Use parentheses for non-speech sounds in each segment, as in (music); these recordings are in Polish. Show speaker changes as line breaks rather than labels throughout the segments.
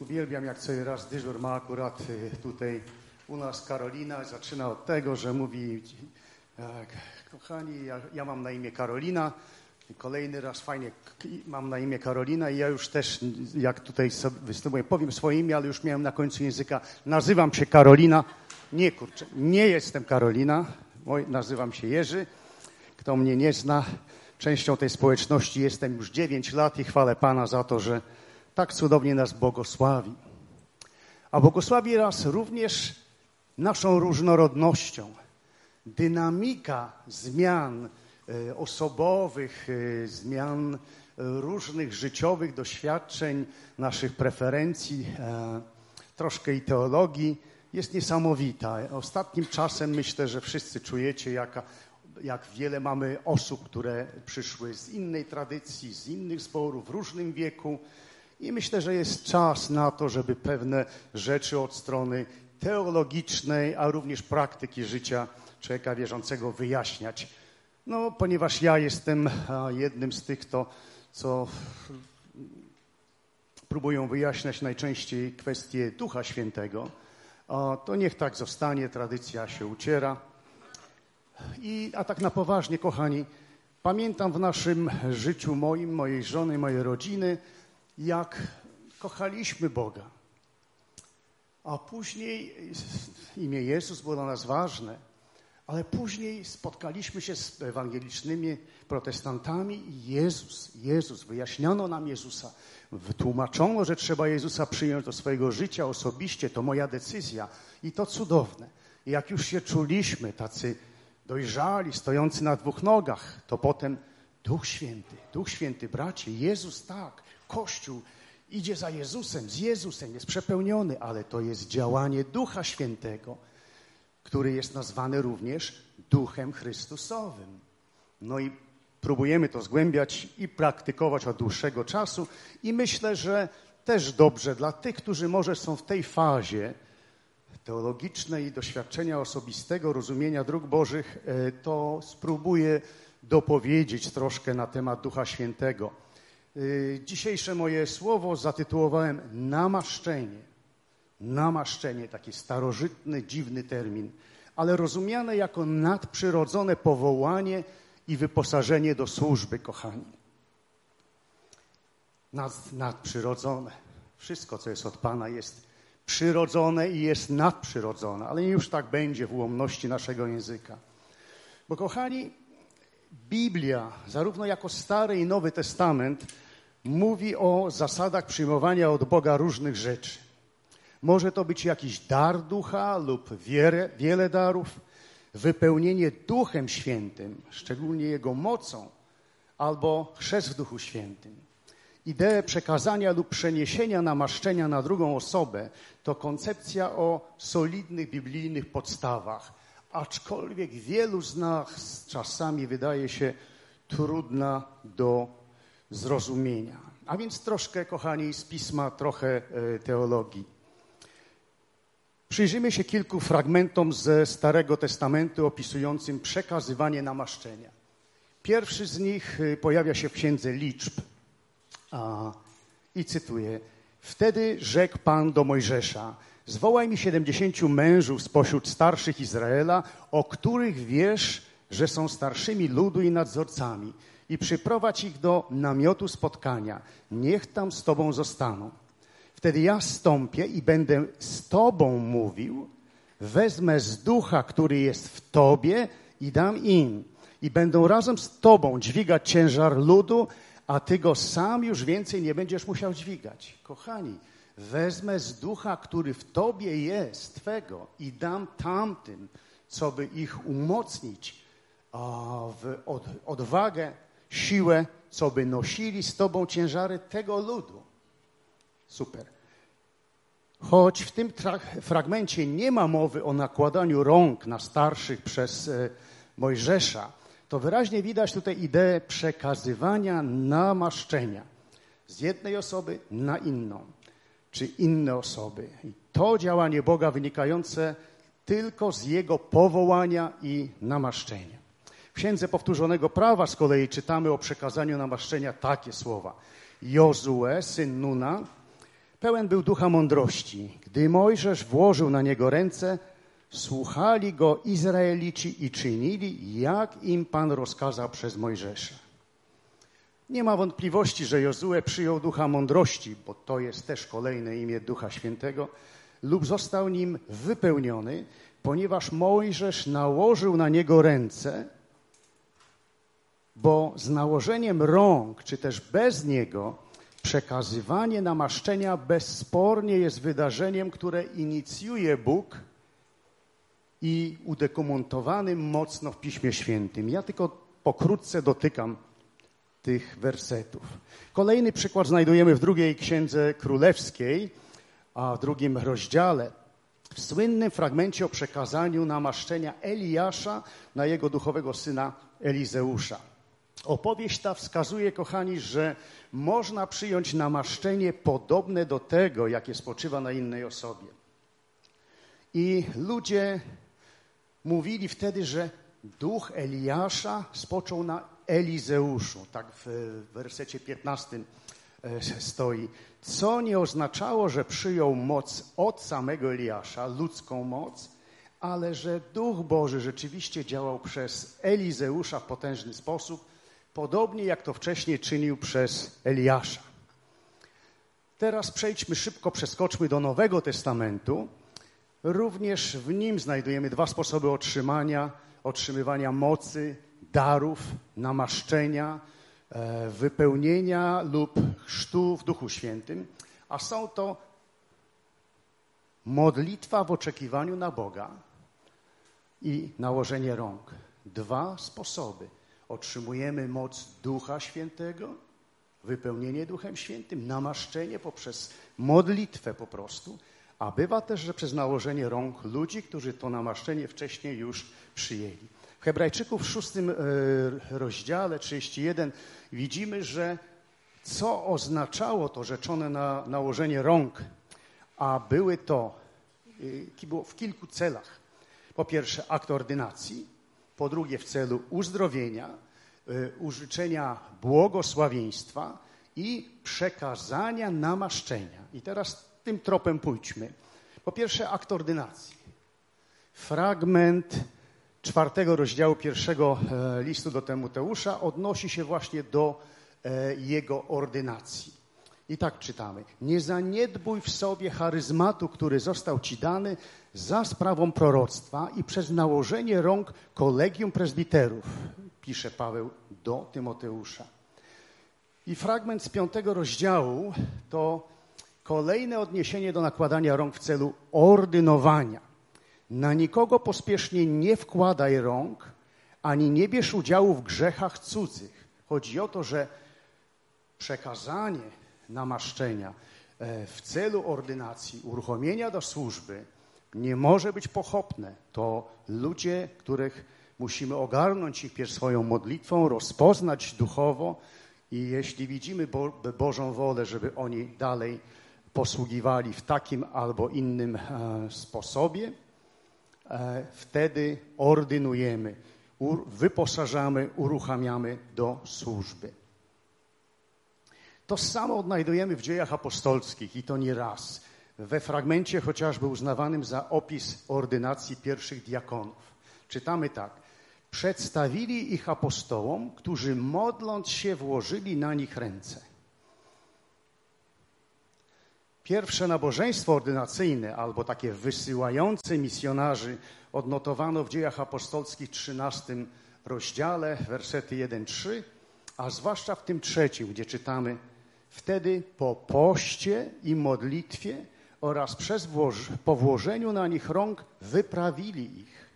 Uwielbiam, jak co raz dyżur ma akurat y, tutaj u nas Karolina. Zaczyna od tego, że mówi, tak, kochani, ja, ja mam na imię Karolina. Kolejny raz fajnie mam na imię Karolina i ja już też, jak tutaj występuję, powiem swoje imię, ale już miałem na końcu języka. Nazywam się Karolina. Nie, kurczę, nie jestem Karolina. Nazywam się Jerzy. Kto mnie nie zna, częścią tej społeczności jestem już 9 lat i chwalę Pana za to, że tak cudownie nas błogosławi. A błogosławi nas również naszą różnorodnością. Dynamika zmian e, osobowych, e, zmian e, różnych życiowych doświadczeń, naszych preferencji, troszkę i teologii jest niesamowita. Ostatnim czasem myślę, że wszyscy czujecie, jaka, jak wiele mamy osób, które przyszły z innej tradycji, z innych zborów, w różnym wieku. I myślę, że jest czas na to, żeby pewne rzeczy od strony teologicznej, a również praktyki życia człowieka wierzącego wyjaśniać. No, ponieważ ja jestem jednym z tych, to, co próbują wyjaśniać najczęściej kwestie Ducha Świętego, to niech tak zostanie, tradycja się uciera. I, a tak na poważnie, kochani, pamiętam w naszym życiu moim, mojej żony, mojej rodziny, jak kochaliśmy Boga. A później imię Jezus było dla nas ważne, ale później spotkaliśmy się z ewangelicznymi protestantami i Jezus, Jezus, wyjaśniono nam Jezusa, wytłumaczono, że trzeba Jezusa przyjąć do swojego życia osobiście, to moja decyzja i to cudowne. I jak już się czuliśmy tacy dojrzali, stojący na dwóch nogach, to potem Duch Święty, Duch Święty, bracie, Jezus tak, Kościół idzie za Jezusem, z Jezusem, jest przepełniony, ale to jest działanie Ducha Świętego, który jest nazwany również Duchem Chrystusowym. No i próbujemy to zgłębiać i praktykować od dłuższego czasu i myślę, że też dobrze dla tych, którzy może są w tej fazie teologicznej i doświadczenia osobistego, rozumienia dróg Bożych, e, to spróbuję dopowiedzieć troszkę na temat Ducha Świętego. Y, Dzisiejsze moje słowo zatytułowałem Namaszczenie. Namaszczenie, taki starożytny, dziwny termin, ale rozumiane jako nadprzyrodzone powołanie i wyposażenie do służby, kochani. Nad, nadprzyrodzone. Wszystko, co jest od Pana, jest przyrodzone i jest nadprzyrodzone, ale już tak będzie w ułomności naszego języka. Bo, kochani, Biblia, zarówno jako Stary i Nowy Testament, mówi o zasadach przyjmowania od Boga różnych rzeczy. Może to być jakiś dar ducha lub wiele, wiele darów, wypełnienie Duchem Świętym, szczególnie Jego mocą, albo chrzest w Duchu Świętym. Ideę przekazania lub przeniesienia namaszczenia na drugą osobę to koncepcja o solidnych biblijnych podstawach, aczkolwiek wielu z nas czasami wydaje się trudna do zrozumienia. A więc troszkę, kochani, z pisma, trochę e, teologii. Przyjrzyjmy się kilku fragmentom ze Starego Testamentu opisującym przekazywanie namaszczenia. Pierwszy z nich e, pojawia się w Księdze Liczb a, i cytuję. Wtedy rzekł Pan do Mojżesza, zwołaj mi siedemdziesięciu mężów spośród starszych Izraela, o których wiesz, że są starszymi ludu i nadzorcami i przyprowadź ich do namiotu spotkania. Niech tam z Tobą zostaną. Wtedy ja stąpię i będę z Tobą mówił, wezmę z ducha, który jest w Tobie i dam im. I będą razem z Tobą dźwigać ciężar ludu, a Ty go sam już więcej nie będziesz musiał dźwigać. Kochani, wezmę z ducha, który w Tobie jest, Twego, i dam tamtym, co by ich umocnić w od, odwagę, siłę, co by nosili z Tobą ciężary tego ludu. Super. Choć w tym fragmencie nie ma mowy o nakładaniu rąk na starszych przez e, Mojżesza, to wyraźnie widać tutaj ideę przekazywania namaszczenia z jednej osoby na inną, czy inne osoby. I to działanie Boga wynikające tylko z Jego powołania i namaszczenia. W Księdze Powtórzonego Prawa z kolei czytamy o przekazaniu namaszczenia takie słowa. Jozue, syn Nuna, pełen był ducha mądrości. Gdy Mojżesz włożył na niego ręce, słuchali go Izraelici i czynili, jak im Pan rozkazał przez Mojżesza. Nie ma wątpliwości, że Jozue przyjął ducha mądrości, bo to jest też kolejne imię Ducha Świętego, lub został nim wypełniony, ponieważ Mojżesz nałożył na niego ręce, bo z nałożeniem rąk, czy też bez niego, przekazywanie namaszczenia bezspornie jest wydarzeniem, które inicjuje Bóg i udokumentowanym mocno w Piśmie Świętym. Ja tylko pokrótce dotykam tych wersetów. Kolejny przykład znajdujemy w drugiej księdze królewskiej, a w drugim rozdziale, w słynnym fragmencie o przekazaniu namaszczenia Eliasza na jego duchowego syna Elizeusza. Opowieść ta wskazuje, kochani, że można przyjąć namaszczenie podobne do tego, jakie spoczywa na innej osobie. I ludzie mówili wtedy, że duch Eliasza spoczął na Elizeuszu. Tak w wersecie 15 e, stoi. Co nie oznaczało, że przyjął moc od samego Eliasza, ludzką moc, ale że Duch Boży rzeczywiście działał przez Elizeusza w potężny sposób, podobnie jak to wcześniej czynił przez Eliasza. Teraz przejdźmy szybko, przeskoczmy do Nowego Testamentu. Również w nim znajdujemy dwa sposoby otrzymania, otrzymywania mocy, darów, namaszczenia, e, wypełnienia lub chrztu w Duchu Świętym, a są to modlitwa w oczekiwaniu na Boga i nałożenie rąk. Dwa sposoby. Otrzymujemy moc Ducha Świętego, wypełnienie Duchem Świętym, namaszczenie poprzez modlitwę po prostu, a bywa też, że przez nałożenie rąk ludzi, którzy to namaszczenie wcześniej już przyjęli. W Hebrajczyków w szóstym e, rozdziale 31 widzimy, że co oznaczało to rzeczone na nałożenie rąk, a były to e, w kilku celach. Po pierwsze akt ordynacji, po drugie w celu uzdrowienia, e, użyczenia błogosławieństwa i przekazania namaszczenia. I teraz tym tropem pójdźmy. Po pierwsze akt ordynacji. Fragment czwartego rozdziału pierwszego e, listu do Tymoteusza odnosi się właśnie do e, jego ordynacji. I tak czytamy. Nie zaniedbuj w sobie charyzmatu, który został ci dany za sprawą proroctwa i przez nałożenie rąk kolegium prezbiterów, pisze Paweł do Tymoteusza. I fragment z piątego rozdziału to kolejne odniesienie do nakładania rąk w celu ordynowania. Na nikogo pospiesznie nie wkładaj rąk, ani nie bierz udziału w grzechach cudzych. Chodzi o to, że przekazanie namaszczenia e, w celu ordynacji, uruchomienia do służby nie może być pochopne. To ludzie, których musimy ogarnąć ich pierw swoją modlitwą, rozpoznać duchowo i jeśli widzimy Bo Bożą wolę, żeby oni dalej posługiwali w takim albo innym e, sposobie, wtedy ordynujemy, wyposażamy, uruchamiamy do służby. To samo odnajdujemy w dziejach apostolskich i to nie raz. We fragmencie chociażby uznawanym za opis ordynacji pierwszych diakonów. Czytamy tak. Przedstawili ich apostołom, którzy modląc się włożyli na nich ręce. Pierwsze nabożeństwo ordynacyjne albo takie wysyłające misjonarzy odnotowano w dziejach apostolskich 13 rozdziale, wersety 1-3, a zwłaszcza w tym trzecim, gdzie czytamy Wtedy po poście i modlitwie oraz przez po włożeniu na nich rąk wyprawili ich.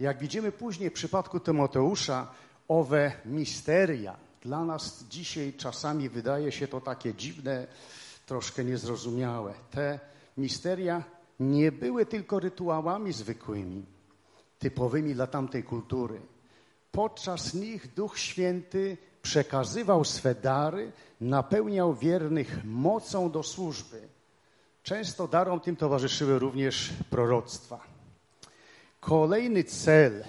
Jak widzimy później w przypadku Tymoteusza, owe misteria, dla nas dzisiaj czasami wydaje się to takie dziwne, troszkę niezrozumiałe. Te misteria nie były tylko rytuałami zwykłymi, typowymi dla tamtej kultury. Podczas nich Duch Święty przekazywał swe dary, napełniał wiernych mocą do służby. Często darom tym towarzyszyły również proroctwa. Kolejny cel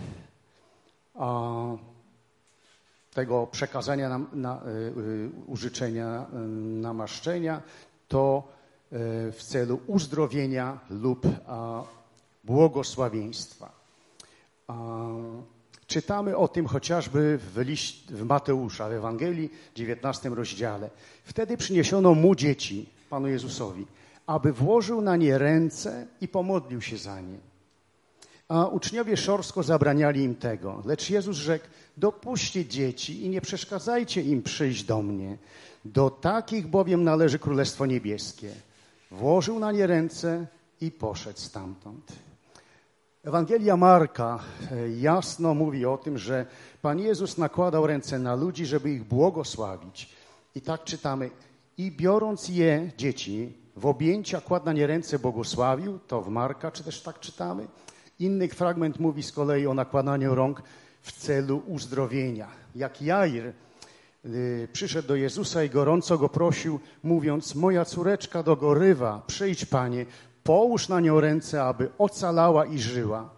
a, tego przekazania na, na, y, y, użyczenia, y, namaszczenia to e, w celu uzdrowienia lub błogosławieństwa. Czytamy o tym chociażby w, liść, w Mateusza, w Ewangelii, 19 rozdziale. Wtedy przyniesiono mu dzieci, Panu Jezusowi, aby włożył na nie ręce i pomodlił się za nie. A uczniowie szorstko zabraniali im tego. Lecz Jezus rzekł, dopuśćcie dzieci i nie przeszkadzajcie im przyjść do mnie. Do takich bowiem należy Królestwo Niebieskie. Włożył na nie ręce i poszedł stamtąd. Ewangelia Marka e, jasno mówi o tym, że Pan Jezus nakładał ręce na ludzi, żeby ich błogosławić. I tak czytamy. I biorąc je, dzieci, w objęcia kładł na nie ręce, błogosławił. To w Marka, czy też tak czytamy. Inny fragment mówi z kolei o nakładaniu rąk w celu uzdrowienia. Jak Jair przyszedł do Jezusa i gorąco go prosił, mówiąc: Moja córeczka dogorywa, przyjdź, panie, połóż na nią ręce, aby ocalała i żyła.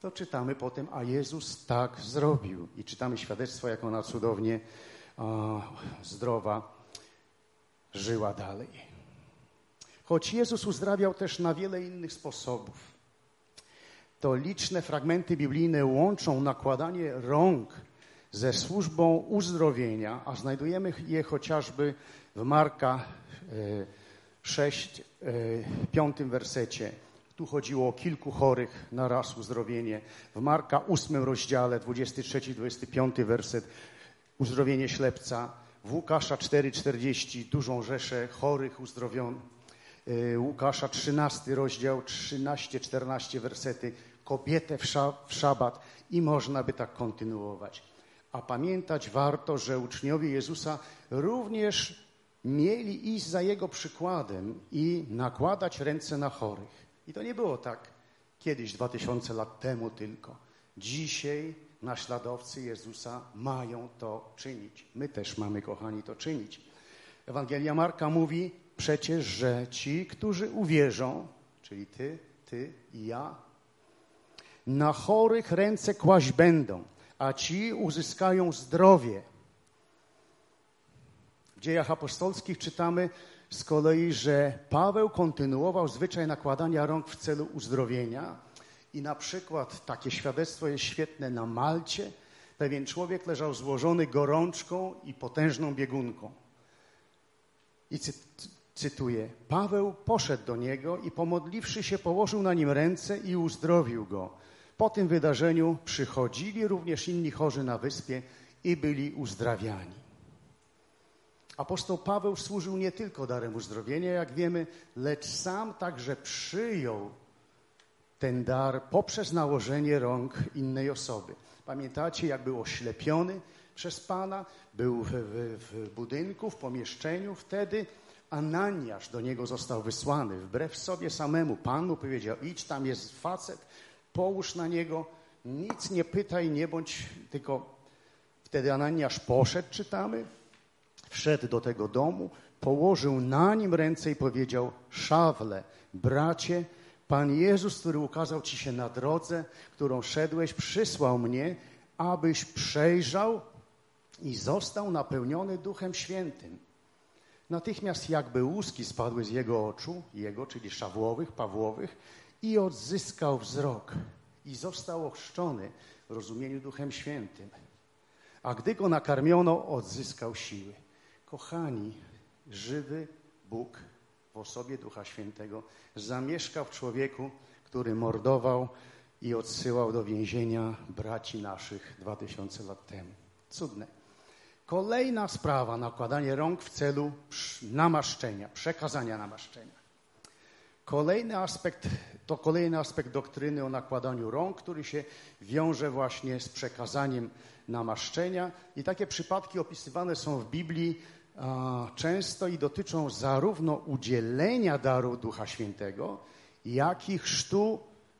To czytamy potem, a Jezus tak zrobił. I czytamy świadectwo, jak ona cudownie a, zdrowa żyła dalej. Choć Jezus uzdrawiał też na wiele innych sposobów, to liczne fragmenty biblijne łączą nakładanie rąk ze służbą uzdrowienia, a znajdujemy je chociażby w Marka 6, e, w piątym wersecie. Tu chodziło o kilku chorych na raz uzdrowienie. W Marka 8 rozdziale, 23-25 werset, uzdrowienie ślepca. W Łukasza 4,40 dużą rzeszę chorych uzdrowionych. E, Łukasza 13 rozdział, 13-14 wersety, kobietę w, w szabat i można by tak kontynuować. A pamiętać warto, że uczniowie Jezusa również mieli iść za Jego przykładem i nakładać ręce na chorych. I to nie było tak kiedyś, dwa tysiące lat temu tylko. Dzisiaj naśladowcy Jezusa mają to czynić. My też mamy, kochani, to czynić. Ewangelia Marka mówi przecież, że ci, którzy uwierzą, czyli ty, ty i ja, na chorych ręce kłaść będą, a ci uzyskają zdrowie. W dziejach apostolskich czytamy z kolei, że Paweł kontynuował zwyczaj nakładania rąk w celu uzdrowienia. I na przykład takie świadectwo jest świetne na Malcie. Pewien człowiek leżał złożony gorączką i potężną biegunką. I cytuję: Paweł poszedł do niego i pomodliwszy się, położył na nim ręce i uzdrowił go. Po tym wydarzeniu przychodzili również inni chorzy na wyspie i byli uzdrawiani. Apostoł Paweł służył nie tylko darem uzdrowienia, jak wiemy, lecz sam także przyjął ten dar poprzez nałożenie rąk innej osoby. Pamiętacie, jak był oślepiony przez Pana, był w, w, w budynku, w pomieszczeniu, wtedy Ananiasz do niego został wysłany. Wbrew sobie samemu Panu powiedział, idź, tam jest facet, połóż na niego, nic nie pytaj, nie bądź, tylko wtedy Ananiasz poszedł, czytamy, wszedł do tego domu, położył na nim ręce i powiedział, Szawle, bracie, Pan Jezus, który ukazał Ci się na drodze, którą szedłeś, przysłał mnie, abyś przejrzał i został napełniony Duchem Świętym. Natychmiast jakby łuski spadły z jego oczu, jego, czyli Szawłowych, Pawłowych, i odzyskał wzrok i został ochrzczony w rozumieniu Duchem Świętym. A gdy go nakarmiono, odzyskał siły. Kochani, żywy Bóg w osobie Ducha Świętego zamieszkał w człowieku, który mordował i odsyłał do więzienia braci naszych dwa tysiące lat temu. Cudne. Kolejna sprawa, nakładanie rąk w celu namaszczenia, przekazania namaszczenia. Kolejny aspekt to kolejny aspekt doktryny o nakładaniu rąk, który się wiąże właśnie z przekazaniem namaszczenia. I takie przypadki opisywane są w Biblii a, często i dotyczą zarówno udzielenia daru Ducha Świętego, jak i chrztu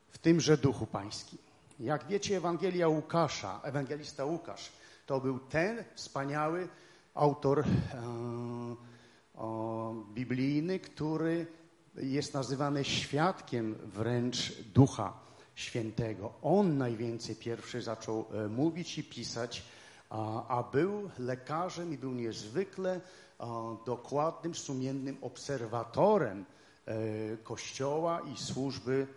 w tymże Duchu Pańskim. Jak wiecie, Ewangelia Łukasza, ewangelista Łukasz, to był ten wspaniały autor e, o, biblijny, który jest nazywany świadkiem wręcz Ducha Świętego. On najwięcej pierwszy zaczął e, mówić i pisać, a, a był lekarzem i był niezwykle dokładnym, sumiennym obserwatorem e, Kościoła i służby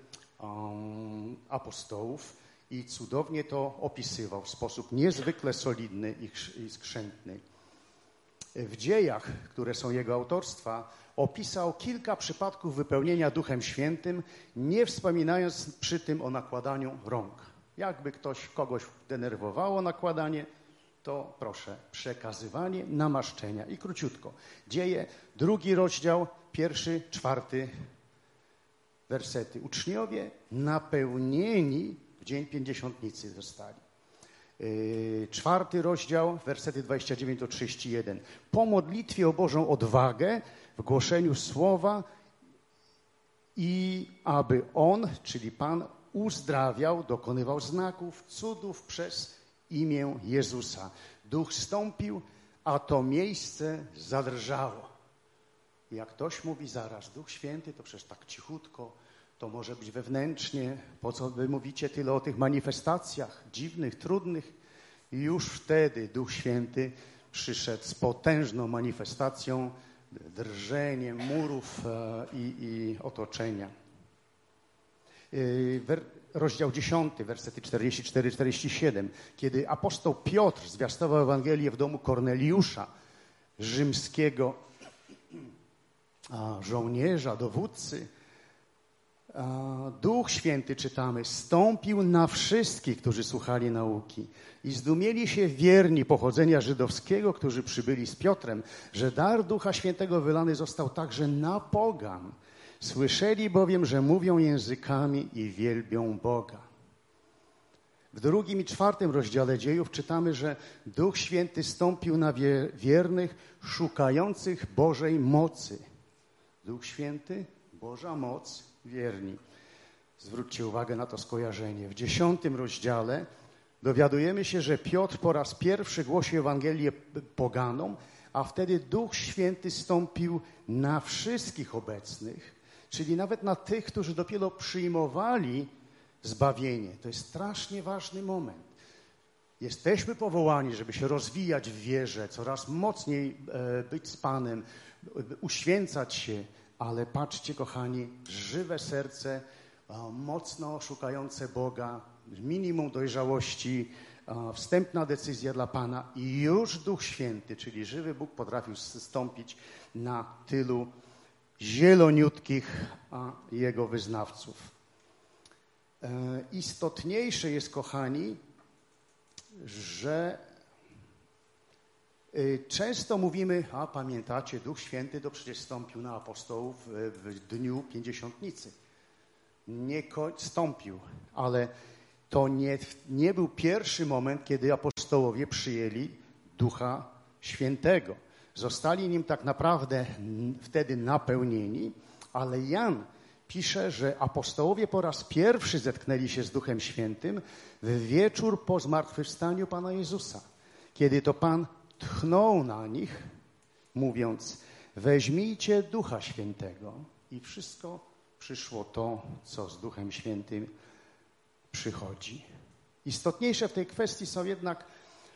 apostołów i cudownie to opisywał w sposób niezwykle solidny i skrzętny. W dziejach, które są jego autorstwa, opisał kilka przypadków wypełnienia Duchem Świętym, nie wspominając przy tym o nakładaniu rąk. Jakby ktoś kogoś denerwowało nakładanie, to proszę, przekazywanie namaszczenia. I króciutko. Dzieje, drugi rozdział, pierwszy, czwarty wersety. Uczniowie napełnieni w dzień pięćdziesiątnicy zostali. Yy, czwarty rozdział, wersety 29 do 31. Po modlitwie o Bożą odwagę w głoszeniu słowa i aby On, czyli Pan, uzdrawiał, dokonywał znaków, cudów przez imię Jezusa. Duch stąpił, a to miejsce zadrżało. Jak ktoś mówi zaraz, Duch Święty, to przecież tak cichutko, to może być wewnętrznie. Po co wy mówicie tyle o tych manifestacjach dziwnych, trudnych? I już wtedy Duch Święty przyszedł z potężną manifestacją, drżeniem murów e, i, i otoczenia. E, rozdział 10, wersety 44-47, kiedy apostoł Piotr zwiastował Ewangelię w domu Korneliusza, rzymskiego żołnierza, dowódcy, Duch Święty, czytamy, stąpił na wszystkich, którzy słuchali nauki. I zdumieli się wierni pochodzenia żydowskiego, którzy przybyli z Piotrem, że dar Ducha Świętego wylany został także na pogan. Słyszeli bowiem, że mówią językami i wielbią Boga. W drugim i czwartym rozdziale dziejów czytamy, że Duch Święty stąpił na wiernych, szukających Bożej mocy. Duch Święty, Boża moc, wierni. Zwróćcie uwagę na to skojarzenie. W dziesiątym rozdziale dowiadujemy się, że Piotr po raz pierwszy głosił Ewangelię poganom, a wtedy Duch Święty stąpił na wszystkich obecnych, czyli nawet na tych, którzy dopiero przyjmowali zbawienie. To jest strasznie ważny moment. Jesteśmy powołani, żeby się rozwijać w wierze, coraz mocniej e, być z Panem, uświęcać się, ale patrzcie, kochani, żywe serce, mocno szukające Boga, minimum dojrzałości, wstępna decyzja dla Pana i już Duch Święty, czyli żywy Bóg potrafił zstąpić na tylu zieloniutkich Jego wyznawców. E, istotniejsze jest, kochani, że często mówimy, a pamiętacie, Duch Święty to przecież stąpił na apostołów w dniu pięćdziesiątnicy. Nie stąpił, ale to nie, nie był pierwszy moment, kiedy apostołowie przyjęli Ducha Świętego. Zostali nim tak naprawdę wtedy napełnieni, ale Jan pisze, że apostołowie po raz pierwszy zetknęli się z Duchem Świętym w wieczór po zmartwychwstaniu Pana Jezusa, kiedy to Pan tchnął na nich, mówiąc: Weźmijcie Ducha Świętego. I wszystko przyszło to, co z Duchem Świętym przychodzi. Istotniejsze w tej kwestii są jednak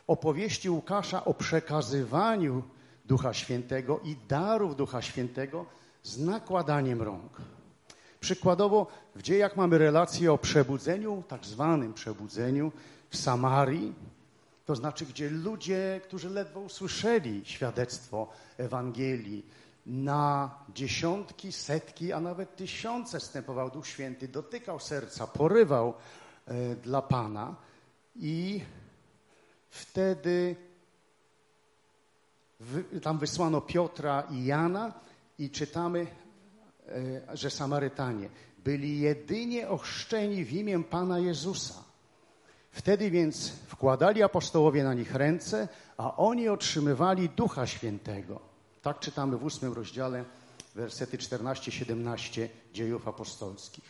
opowieści Łukasza o przekazywaniu Ducha Świętego i darów Ducha Świętego z nakładaniem rąk. Przykładowo w dziejach mamy relację o przebudzeniu, tak zwanym przebudzeniu w Samarii, to znaczy, gdzie ludzie, którzy ledwo usłyszeli świadectwo Ewangelii, na dziesiątki, setki, a nawet tysiące stępował Duch Święty, dotykał serca, porywał e, dla Pana i wtedy w, tam wysłano Piotra i Jana i czytamy, e, że Samarytanie byli jedynie ochrzczeni w imię Pana Jezusa. Wtedy więc wkładali apostołowie na nich ręce, a oni otrzymywali Ducha Świętego. Tak czytamy w ósmym rozdziale, wersety 14-17 dziejów apostolskich.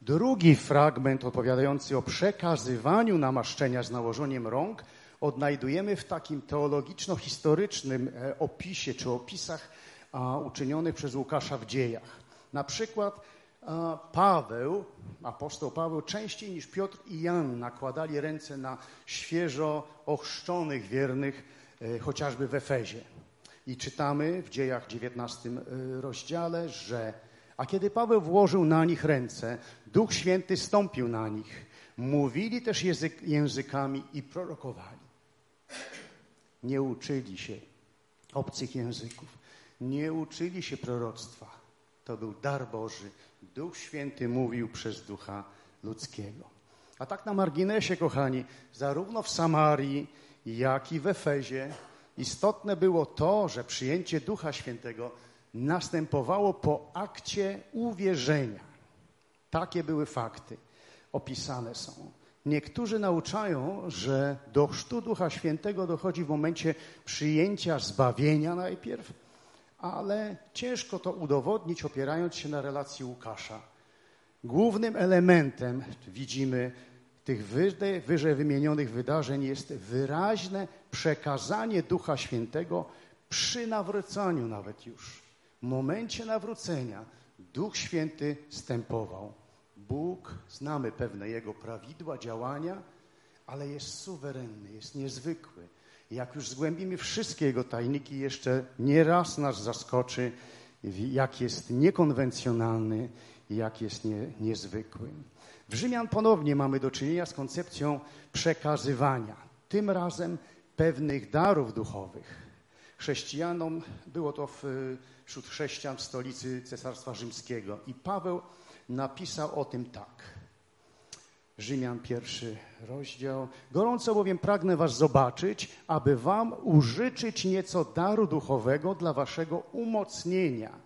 Drugi fragment opowiadający o przekazywaniu namaszczenia z nałożeniem rąk odnajdujemy w takim teologiczno-historycznym e, opisie czy opisach uczynionych przez Łukasza w dziejach. Na przykład Paweł, apostoł Paweł, częściej niż Piotr i Jan nakładali ręce na świeżo ochrzczonych wiernych, e, chociażby w Efezie. I czytamy w dziejach 19 y, rozdziale, że a kiedy Paweł włożył na nich ręce, Duch Święty stąpił na nich. Mówili też język, językami i prorokowali. Nie uczyli się obcych języków, nie uczyli się proroctwa. To był dar Boży. Duch Święty mówił przez ducha ludzkiego. A tak na marginesie, kochani, zarówno w Samarii, jak i w Efezie istotne było to, że przyjęcie Ducha Świętego następowało po akcie uwierzenia. Takie były fakty, opisane są. Niektórzy nauczają, że do chrztu Ducha Świętego dochodzi w momencie przyjęcia zbawienia najpierw, ale ciężko to udowodnić, opierając się na relacji Łukasza. Głównym elementem, widzimy, tych wyżej, wymienionych wydarzeń jest wyraźne przekazanie Ducha Świętego przy nawróceniu nawet już. W momencie nawrócenia Duch Święty stępował. Bóg, znamy pewne Jego prawidła działania, ale jest suwerenny, jest niezwykły. Jak już zgłębimy wszystkie Jego tajniki, jeszcze nie raz nas zaskoczy, jak jest niekonwencjonalny, jak jest nie, niezwykły. W Rzymian ponownie mamy do czynienia z koncepcją przekazywania, tym razem pewnych darów duchowych. Chrześcijanom było to w, wśród chrześcijan w stolicy Cesarstwa Rzymskiego i Paweł napisał o tym tak. Rzymian pierwszy rozdział. Gorąco bowiem pragnę was zobaczyć, aby wam użyczyć nieco daru duchowego dla waszego umocnienia.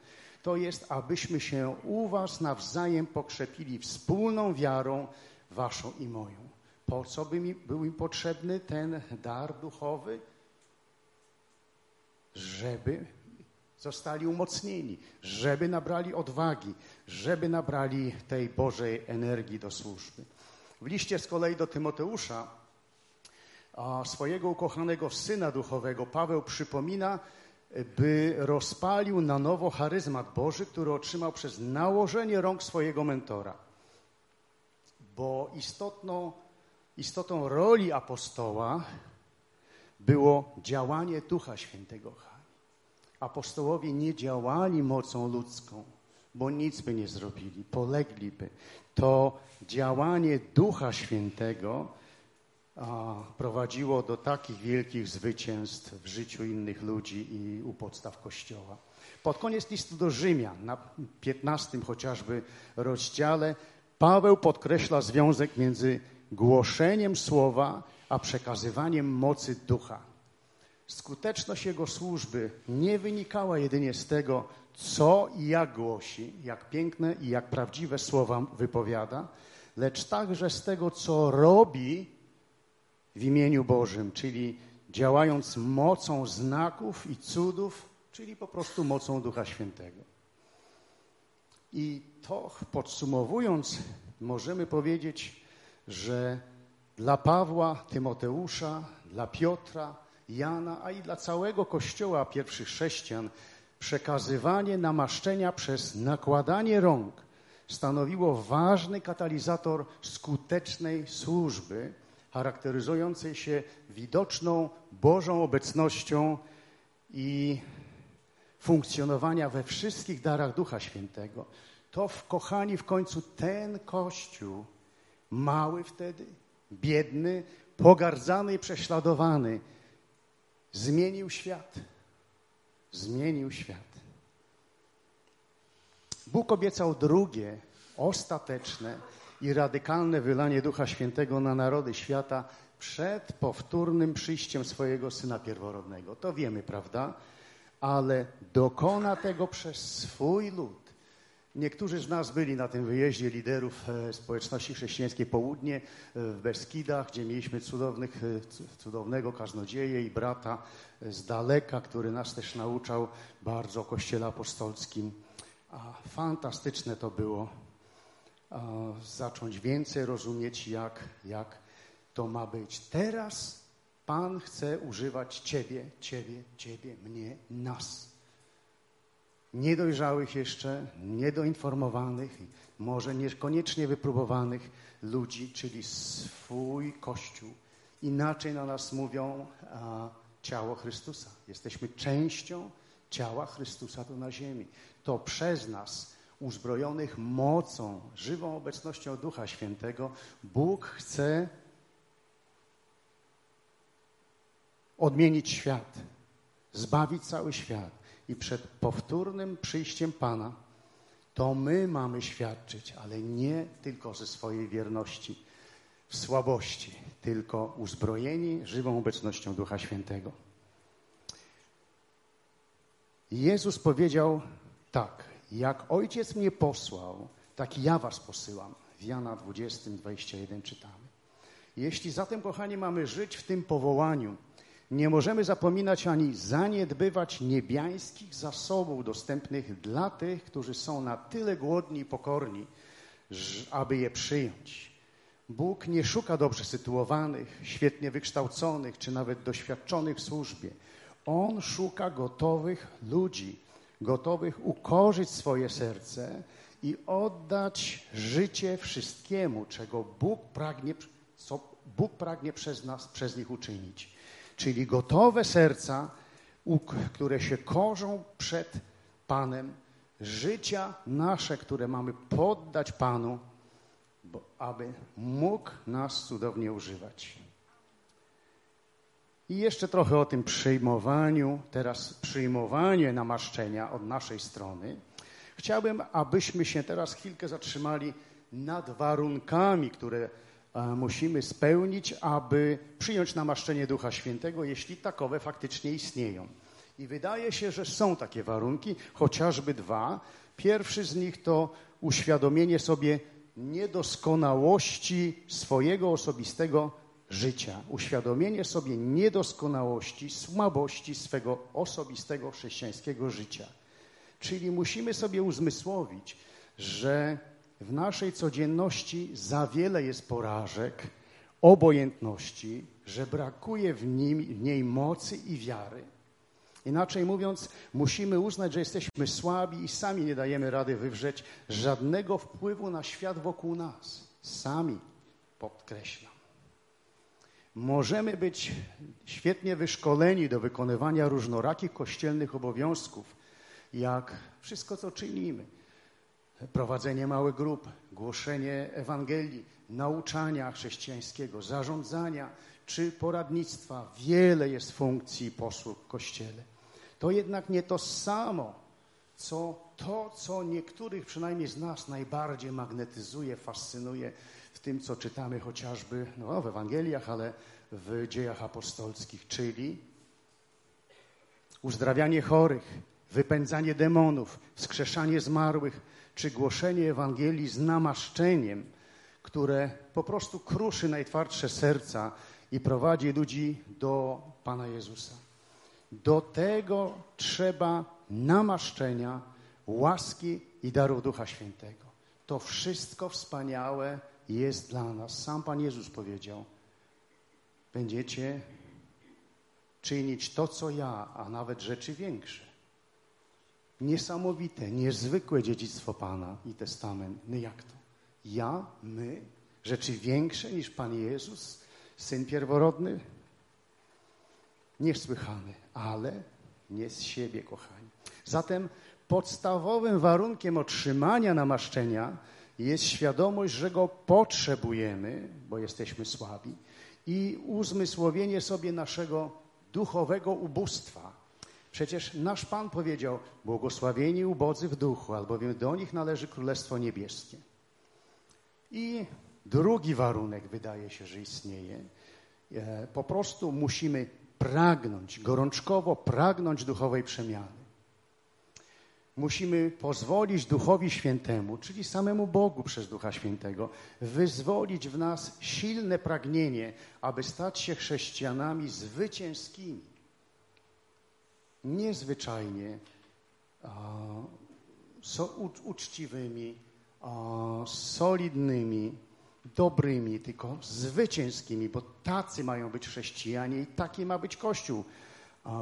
To jest, abyśmy się u was nawzajem pokrzepili wspólną wiarą waszą i moją. Po co by mi, był im potrzebny ten dar duchowy? Żeby zostali umocnieni, żeby nabrali odwagi, żeby nabrali tej Bożej energii do służby. W liście z kolei do Tymoteusza, swojego ukochanego syna duchowego, Paweł przypomina, by rozpalił na nowo charyzmat Boży, który otrzymał przez nałożenie rąk swojego mentora. Bo istotną, istotą roli apostoła było działanie Ducha Świętego. Apostołowie nie działali mocą ludzką, bo nic by nie zrobili, polegliby. To działanie Ducha Świętego a, prowadziło do takich wielkich zwycięstw w życiu innych ludzi i u podstaw Kościoła. Pod koniec listu do Rzymian, na 15 chociażby rozdziale, Paweł podkreśla związek między głoszeniem słowa a przekazywaniem mocy ducha. Skuteczność jego służby nie wynikała jedynie z tego, co i jak głosi, jak piękne i jak prawdziwe słowa wypowiada, lecz także z tego, co robi w imieniu Bożym, czyli działając mocą znaków i cudów, czyli po prostu mocą Ducha Świętego. I to podsumowując, możemy powiedzieć, że dla Pawła, Tymoteusza, dla Piotra, Jana, a i dla całego Kościoła pierwszych chrześcijan przekazywanie namaszczenia przez nakładanie rąk stanowiło ważny katalizator skutecznej służby, charakteryzującej się widoczną Bożą obecnością i funkcjonowania we wszystkich darach Ducha Świętego. To, w, kochani, w końcu ten Kościół, mały wtedy, biedny, pogardzany i prześladowany, zmienił świat. Zmienił świat. Bóg obiecał drugie, ostateczne i radykalne wylanie Ducha Świętego na narody świata przed powtórnym przyjściem swojego Syna Pierworodnego. To wiemy, prawda? Ale dokona tego przez swój lud Niektórzy z nas byli na tym wyjeździe liderów e, społeczności chrześcijańskiej Południe e, w Beskidach, gdzie mieliśmy cudownych, e, cudownego kaznodzieję i brata z daleka, który nas też nauczał bardzo o Kościele Apostolskim. A fantastyczne to było zacząć więcej rozumieć, jak, jak to ma być. Teraz Pan chce używać Ciebie, Ciebie, Ciebie, mnie, nas niedojrzałych jeszcze, niedoinformowanych, może niekoniecznie wypróbowanych ludzi, czyli swój Kościół. Inaczej na nas mówią, a ciało Chrystusa. Jesteśmy częścią ciała Chrystusa tu na ziemi. To przez nas, uzbrojonych mocą, żywą obecnością Ducha Świętego, Bóg chce odmienić świat, zbawić cały świat. I przed powtórnym przyjściem Pana to my mamy świadczyć, ale nie tylko ze swojej wierności w słabości, tylko uzbrojeni żywą obecnością Ducha Świętego. Jezus powiedział tak, jak Ojciec mnie posłał, tak ja was posyłam. W Jana 20, 21 czytamy. Jeśli zatem, kochani, mamy żyć w tym powołaniu, nie możemy zapominać ani zaniedbywać niebiańskich zasobów dostępnych dla tych, którzy są na tyle głodni i pokorni, aby je przyjąć. Bóg nie szuka dobrze sytuowanych, świetnie wykształconych czy nawet doświadczonych w służbie. On szuka gotowych ludzi, gotowych ukorzyć swoje serce i oddać życie wszystkiemu, czego Bóg pragnie, co Bóg pragnie przez nas, przez nich uczynić. Czyli gotowe serca, które się korzą przed Panem, życia nasze, które mamy poddać Panu, aby mógł nas cudownie używać. I jeszcze trochę o tym przyjmowaniu, teraz przyjmowanie namaszczenia od naszej strony. Chciałbym, abyśmy się teraz chwilkę zatrzymali nad warunkami, które musimy spełnić, aby przyjąć namaszczenie Ducha Świętego, jeśli takowe faktycznie istnieją. I wydaje się, że są takie warunki, chociażby dwa. Pierwszy z nich to uświadomienie sobie niedoskonałości swojego osobistego życia, uświadomienie sobie niedoskonałości, słabości swego osobistego chrześcijańskiego życia. Czyli musimy sobie uzmysłowić, że w naszej codzienności za wiele jest porażek, obojętności, że brakuje w, nim, w niej mocy i wiary. Inaczej mówiąc, musimy uznać, że jesteśmy słabi i sami nie dajemy rady wywrzeć żadnego wpływu na świat wokół nas. Sami, podkreślam. Możemy być świetnie wyszkoleni do wykonywania różnorakich kościelnych obowiązków, jak wszystko, co czynimy. Prowadzenie małych grup, głoszenie Ewangelii, nauczania chrześcijańskiego, zarządzania czy poradnictwa. Wiele jest funkcji posług w Kościele. To jednak nie to samo, co to, co niektórych przynajmniej z nas najbardziej magnetyzuje, fascynuje w tym, co czytamy chociażby no, w Ewangeliach, ale w dziejach apostolskich, czyli uzdrawianie chorych, wypędzanie demonów, wskrzeszanie zmarłych, czy głoszenie Ewangelii z namaszczeniem, które po prostu kruszy najtwardsze serca i prowadzi ludzi do Pana Jezusa. Do tego trzeba namaszczenia, łaski i darów Ducha Świętego. To wszystko wspaniałe jest dla nas. Sam Pan Jezus powiedział, będziecie czynić to, co ja, a nawet rzeczy większe. Niesamowite, niezwykłe dziedzictwo Pana i Testament. No jak to? Ja, my, rzeczy większe niż Pan Jezus, Syn pierworodny? Niesłychany, ale nie z siebie, kochani. Zatem podstawowym warunkiem otrzymania namaszczenia jest świadomość, że go potrzebujemy, bo jesteśmy słabi, i uzmysłowienie sobie naszego duchowego ubóstwa. Przecież nasz Pan powiedział, błogosławieni ubodzy w duchu, albowiem do nich należy Królestwo Niebieskie. I drugi warunek wydaje się, że istnieje. E, po prostu musimy pragnąć, gorączkowo pragnąć duchowej przemiany. Musimy pozwolić Duchowi Świętemu, czyli samemu Bogu przez Ducha Świętego, wyzwolić w nas silne pragnienie, aby stać się chrześcijanami zwycięskimi. Niezwyczajnie so, uczciwymi, solidnymi, dobrymi, tylko zwycięskimi, bo tacy mają być chrześcijanie i taki ma być Kościół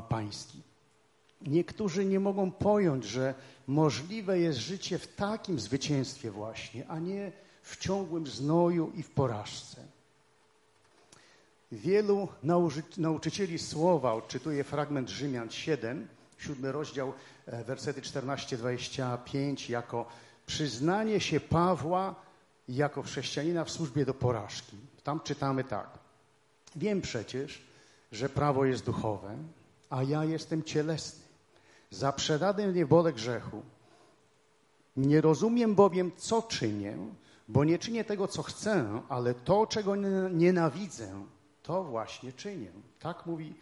Pański. Niektórzy nie mogą pojąć, że możliwe jest życie w takim zwycięstwie właśnie, a nie w ciągłym znoju i w porażce. Wielu nauczy nauczycieli słowa, odczytuję fragment Rzymian 7, siódmy rozdział, e, wersety 14-25, jako przyznanie się Pawła jako chrześcijanina w służbie do porażki. Tam czytamy tak. Wiem przecież, że prawo jest duchowe, a ja jestem cielesny. Zaprzedany mnie wolę grzechu. Nie rozumiem bowiem, co czynię, bo nie czynię tego, co chcę, ale to, czego nienawidzę, to właśnie czynię. Tak mówi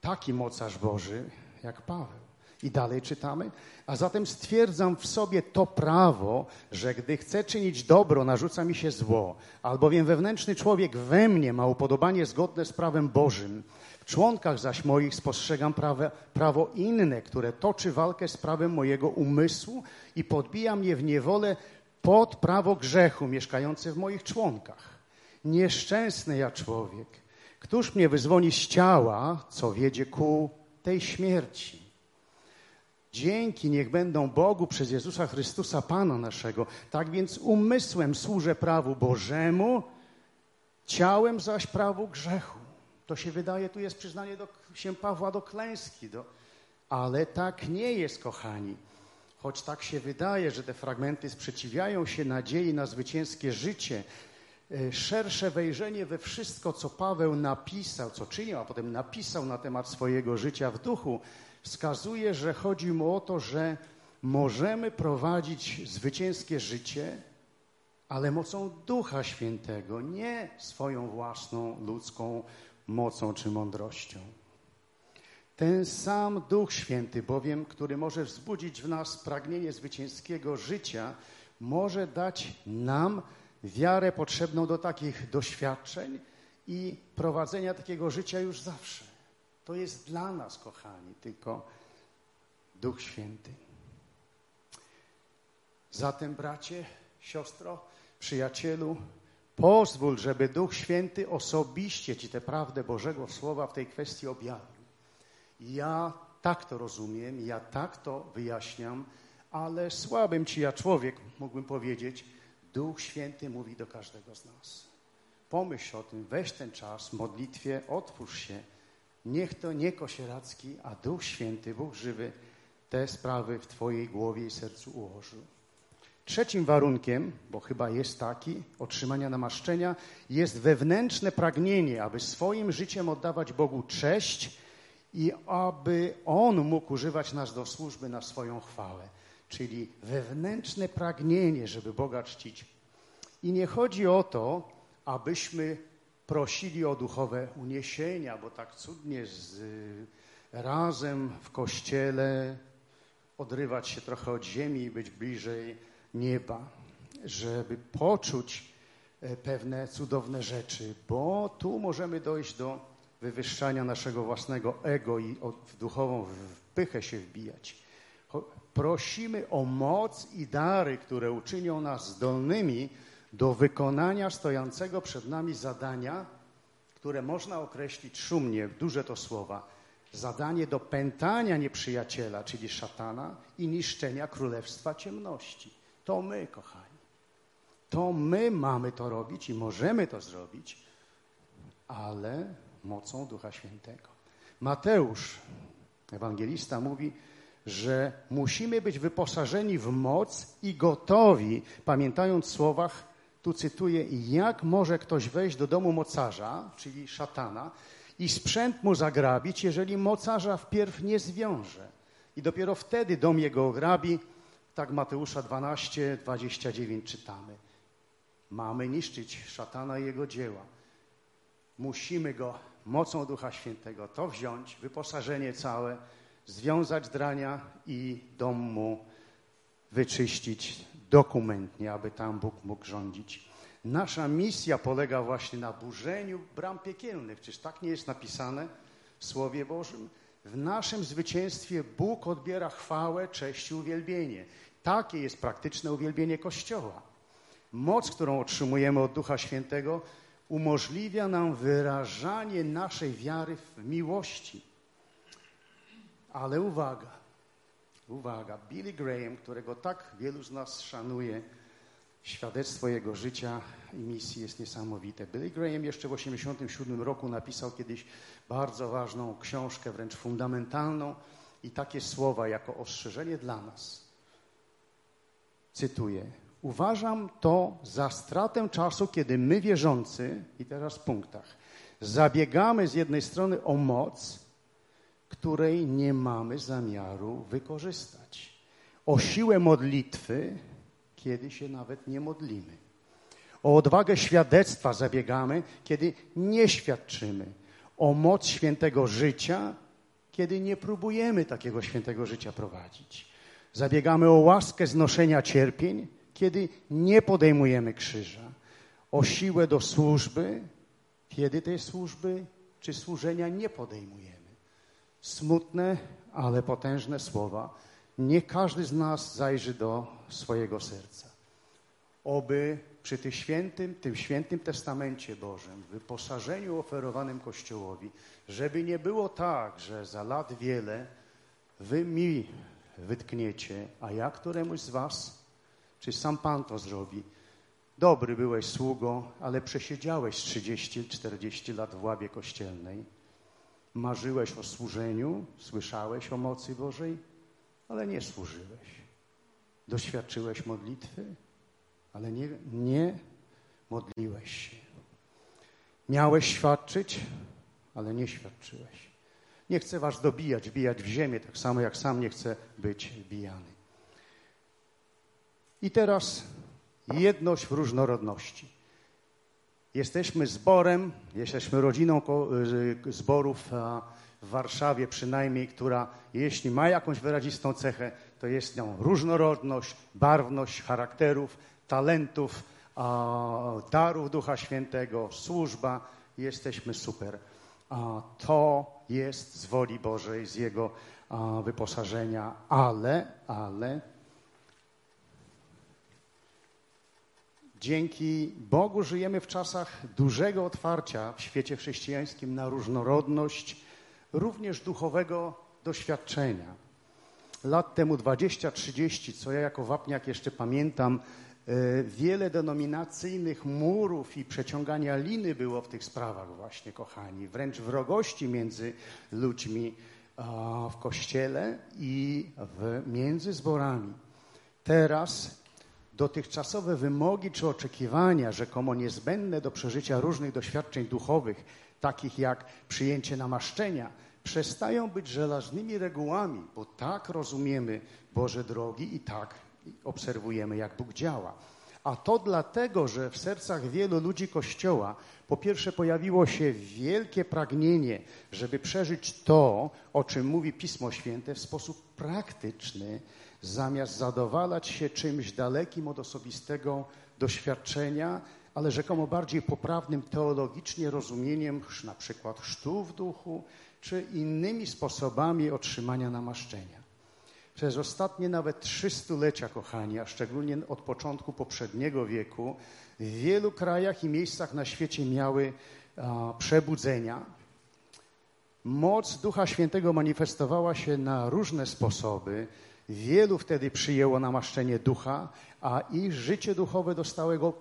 taki mocarz Boży jak Paweł. I dalej czytamy. A zatem stwierdzam w sobie to prawo, że gdy chcę czynić dobro, narzuca mi się zło, albowiem wewnętrzny człowiek we mnie ma upodobanie zgodne z prawem Bożym. W członkach zaś moich spostrzegam prawe, prawo inne, które toczy walkę z prawem mojego umysłu i podbija mnie w niewolę pod prawo grzechu mieszkające w moich członkach. Nieszczęsny ja człowiek, któż mnie wyzwoni z ciała, co wiedzie ku tej śmierci? Dzięki niech będą Bogu przez Jezusa Chrystusa, Pana naszego. Tak więc umysłem służę prawu Bożemu, ciałem zaś prawu grzechu. To się wydaje, tu jest przyznanie do, się Pawła do klęski, do, ale tak nie jest, kochani. Choć tak się wydaje, że te fragmenty sprzeciwiają się nadziei na zwycięskie życie, szersze wejrzenie we wszystko, co Paweł napisał, co czynił, a potem napisał na temat swojego życia w duchu, wskazuje, że chodzi mu o to, że możemy prowadzić zwycięskie życie, ale mocą Ducha Świętego, nie swoją własną ludzką mocą czy mądrością. Ten sam Duch Święty, bowiem, który może wzbudzić w nas pragnienie zwycięskiego życia, może dać nam wiarę potrzebną do takich doświadczeń i prowadzenia takiego życia już zawsze. To jest dla nas, kochani, tylko Duch Święty. Zatem, bracie, siostro, przyjacielu, pozwól, żeby Duch Święty osobiście Ci tę prawdę Bożego Słowa w tej kwestii objawił. Ja tak to rozumiem, ja tak to wyjaśniam, ale słabym Ci ja człowiek, mógłbym powiedzieć, Duch Święty mówi do każdego z nas. Pomyśl o tym, weź ten czas w modlitwie, otwórz się, Niech to nie Kosieracki, a Duch Święty, Bóg żywy, te sprawy w Twojej głowie i sercu ułożył. Trzecim warunkiem, bo chyba jest taki, otrzymania namaszczenia, jest wewnętrzne pragnienie, aby swoim życiem oddawać Bogu cześć i aby On mógł używać nas do służby na swoją chwałę. Czyli wewnętrzne pragnienie, żeby Boga czcić. I nie chodzi o to, abyśmy prosili o duchowe uniesienia, bo tak cudnie z, razem w kościele odrywać się trochę od ziemi i być bliżej nieba, żeby poczuć e, pewne cudowne rzeczy, bo tu możemy dojść do wywyższania naszego własnego ego i w duchową pychę się wbijać. Prosimy o moc i dary, które uczynią nas zdolnymi do wykonania stojącego przed nami zadania, które można określić szumnie, duże to słowa, zadanie do pętania nieprzyjaciela, czyli szatana i niszczenia królestwa ciemności. To my, kochani. To my mamy to robić i możemy to zrobić, ale mocą Ducha Świętego. Mateusz, ewangelista, mówi, że musimy być wyposażeni w moc i gotowi, pamiętając słowach tu cytuję, jak może ktoś wejść do domu mocarza, czyli szatana, i sprzęt mu zagrabić, jeżeli mocarza wpierw nie zwiąże. I dopiero wtedy dom jego ograbi, tak Mateusza 12, 29 czytamy. Mamy niszczyć szatana i jego dzieła. Musimy go mocą Ducha Świętego to wziąć, wyposażenie całe, związać drania i dom mu wyczyścić dokumentnie, aby tam Bóg mógł rządzić. Nasza misja polega właśnie na burzeniu bram piekielnych. Czyż tak nie jest napisane w Słowie Bożym? W naszym zwycięstwie Bóg odbiera chwałę, cześć i uwielbienie. Takie jest praktyczne uwielbienie Kościoła. Moc, którą otrzymujemy od Ducha Świętego, umożliwia nam wyrażanie naszej wiary w miłości. Ale uwaga, uwaga, Billy Graham, którego tak wielu z nas szanuje, Świadectwo jego życia i misji jest niesamowite. Billy Graham jeszcze w 1987 roku napisał kiedyś bardzo ważną książkę, wręcz fundamentalną i takie słowa jako ostrzeżenie dla nas. Cytuję. Uważam to za stratę czasu, kiedy my wierzący, i teraz w punktach, zabiegamy z jednej strony o moc, której nie mamy zamiaru wykorzystać, o siłę modlitwy, kiedy się nawet nie modlimy, o odwagę świadectwa zabiegamy, kiedy nie świadczymy, o moc świętego życia, kiedy nie próbujemy takiego świętego życia prowadzić. Zabiegamy o łaskę znoszenia cierpień, kiedy nie podejmujemy krzyża, o siłę do służby, kiedy tej służby czy służenia nie podejmujemy. Smutne, ale potężne słowa. Nie każdy z nas zajrzy do swojego serca. Oby przy tym świętym, tym świętym testamencie Bożym, wyposażeniu oferowanym Kościołowi, żeby nie było tak, że za lat wiele wy mi wytkniecie, a ja któremuś z was, czy sam Pan to zrobi. Dobry byłeś sługo, ale przesiedziałeś 30-40 lat w łabie kościelnej. Marzyłeś o służeniu, słyszałeś o mocy Bożej, ale nie służyłeś. Doświadczyłeś modlitwy, ale nie, nie modliłeś się. Miałeś świadczyć, ale nie świadczyłeś. Nie chcę was dobijać, bijać w ziemię, tak samo jak sam nie chcę być bijany. I teraz jedność w różnorodności. Jesteśmy zborem, jesteśmy rodziną zborów w Warszawie przynajmniej, która jeśli ma jakąś wyrazistą cechę, to jest nią różnorodność, barwność charakterów, talentów, darów Ducha Świętego, służba. Jesteśmy super. To jest z woli Bożej, z Jego wyposażenia, ale, ale Dzięki Bogu żyjemy w czasach dużego otwarcia w świecie chrześcijańskim na różnorodność, również duchowego doświadczenia. Lat temu 20-30, co ja jako wapniak jeszcze pamiętam, e, wiele denominacyjnych murów i przeciągania liny było w tych sprawach właśnie, kochani. Wręcz wrogości między ludźmi w kościele i w, między zborami. Teraz dotychczasowe wymogi czy oczekiwania, rzekomo niezbędne do przeżycia różnych doświadczeń duchowych, takich jak przyjęcie namaszczenia, przestają być żelaznymi regułami, bo tak rozumiemy Boże drogi i tak obserwujemy, jak Bóg działa. A to dlatego, że w sercach wielu ludzi Kościoła po pierwsze pojawiło się wielkie pragnienie, żeby przeżyć to, o czym mówi Pismo Święte w sposób praktyczny, zamiast zadowalać się czymś dalekim od osobistego doświadczenia, ale rzekomo bardziej poprawnym teologicznie rozumieniem na przykład chrztu w duchu, czy innymi sposobami otrzymania namaszczenia. Przez ostatnie nawet trzy stulecia, kochani, a szczególnie od początku poprzedniego wieku, w wielu krajach i miejscach na świecie miały a, przebudzenia. Moc Ducha Świętego manifestowała się na różne sposoby. Wielu wtedy przyjęło namaszczenie ducha, a ich życie duchowe dostało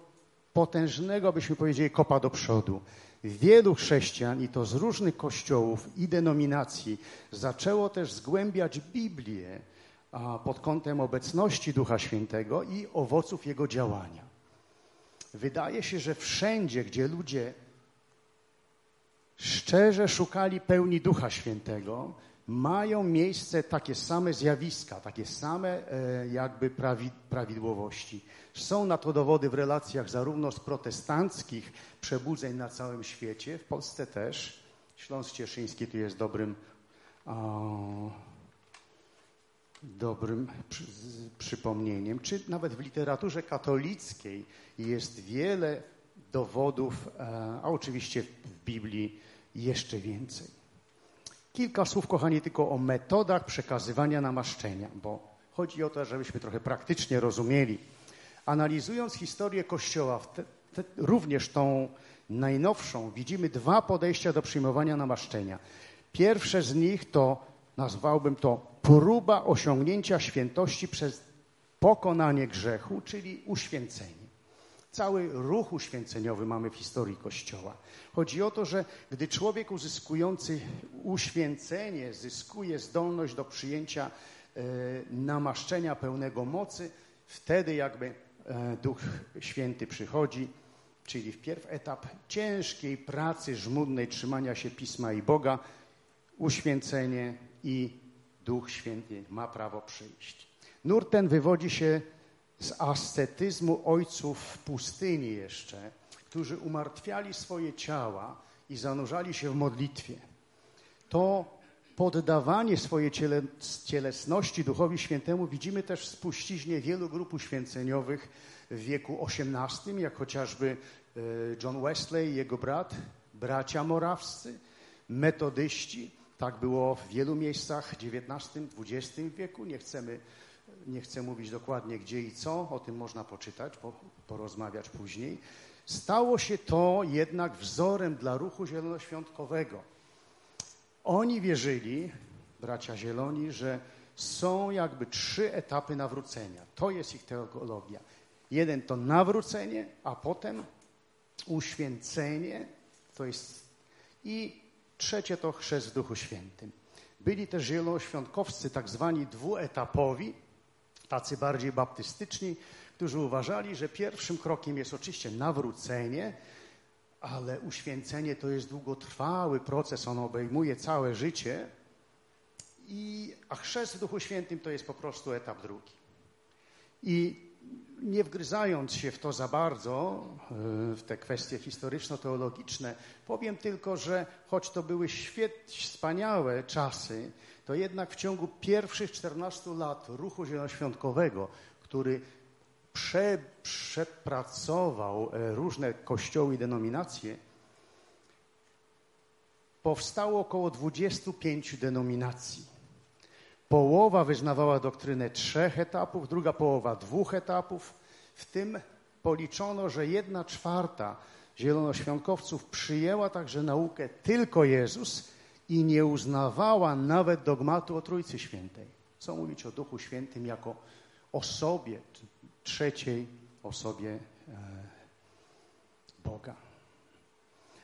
potężnego, byśmy powiedzieli, kopa do przodu. Wielu chrześcijan, i to z różnych kościołów i denominacji, zaczęło też zgłębiać Biblię pod kątem obecności Ducha Świętego i owoców Jego działania. Wydaje się, że wszędzie, gdzie ludzie szczerze szukali pełni Ducha Świętego, mają miejsce takie same zjawiska, takie same e, jakby prawidłowości. Są na to dowody w relacjach zarówno z protestanckich przebudzeń na całym świecie, w Polsce też. Śląsk Cieszyński tu jest dobrym, o, dobrym przy, przypomnieniem, czy nawet w literaturze katolickiej jest wiele dowodów, e, a oczywiście w Biblii jeszcze więcej. Kilka słów, kochani, tylko o metodach przekazywania namaszczenia, bo chodzi o to, żebyśmy trochę praktycznie rozumieli. Analizując historię Kościoła, te, te, również tą najnowszą, widzimy dwa podejścia do przyjmowania namaszczenia. Pierwsze z nich to, nazwałbym to, próba osiągnięcia świętości przez pokonanie grzechu, czyli uświęcenie. Cały ruch uświęceniowy mamy w historii Kościoła. Chodzi o to, że gdy człowiek uzyskujący uświęcenie zyskuje zdolność do przyjęcia e, namaszczenia pełnego mocy, wtedy jakby e, Duch Święty przychodzi, czyli wpierw etap ciężkiej pracy żmudnej trzymania się Pisma i Boga, uświęcenie i Duch Święty ma prawo przyjść. Nur ten wywodzi się z ascetyzmu ojców w pustyni jeszcze, którzy umartwiali swoje ciała i zanurzali się w modlitwie. To poddawanie swojej ciele, cielesności Duchowi Świętemu widzimy też w spuściźnie wielu grup uświęceniowych w wieku XVIII, jak chociażby e, John Wesley i jego brat, bracia morawscy, metodyści. Tak było w wielu miejscach w XIX-XX wieku. Nie chcemy nie chcę mówić dokładnie gdzie i co, o tym można poczytać, porozmawiać później. Stało się to jednak wzorem dla ruchu zielonoświątkowego. Oni wierzyli, bracia zieloni, że są jakby trzy etapy nawrócenia. To jest ich teologia. Jeden to nawrócenie, a potem uświęcenie, to jest i trzecie to chrzest w Duchu Świętym. Byli też zielonoświątkowcy tak zwani dwuetapowi, tacy bardziej baptystyczni, którzy uważali, że pierwszym krokiem jest oczywiście nawrócenie, ale uświęcenie to jest długotrwały proces, on obejmuje całe życie, i, a chrzest w Duchu Świętym to jest po prostu etap drugi. I nie wgryzając się w to za bardzo, e, w te kwestie historyczno-teologiczne, powiem tylko, że choć to były świetnie, wspaniałe czasy, to jednak w ciągu pierwszych 14 lat ruchu zielonoświątkowego, który prze, przepracował e, różne kościoły i denominacje, powstało około 25 denominacji. Połowa wyznawała doktrynę trzech etapów, druga połowa dwóch etapów. W tym policzono, że jedna czwarta zielonoświątkowców przyjęła także naukę tylko Jezus i nie uznawała nawet dogmatu o Trójcy Świętej. Co mówić o Duchu Świętym jako osobie, trzeciej osobie e, Boga.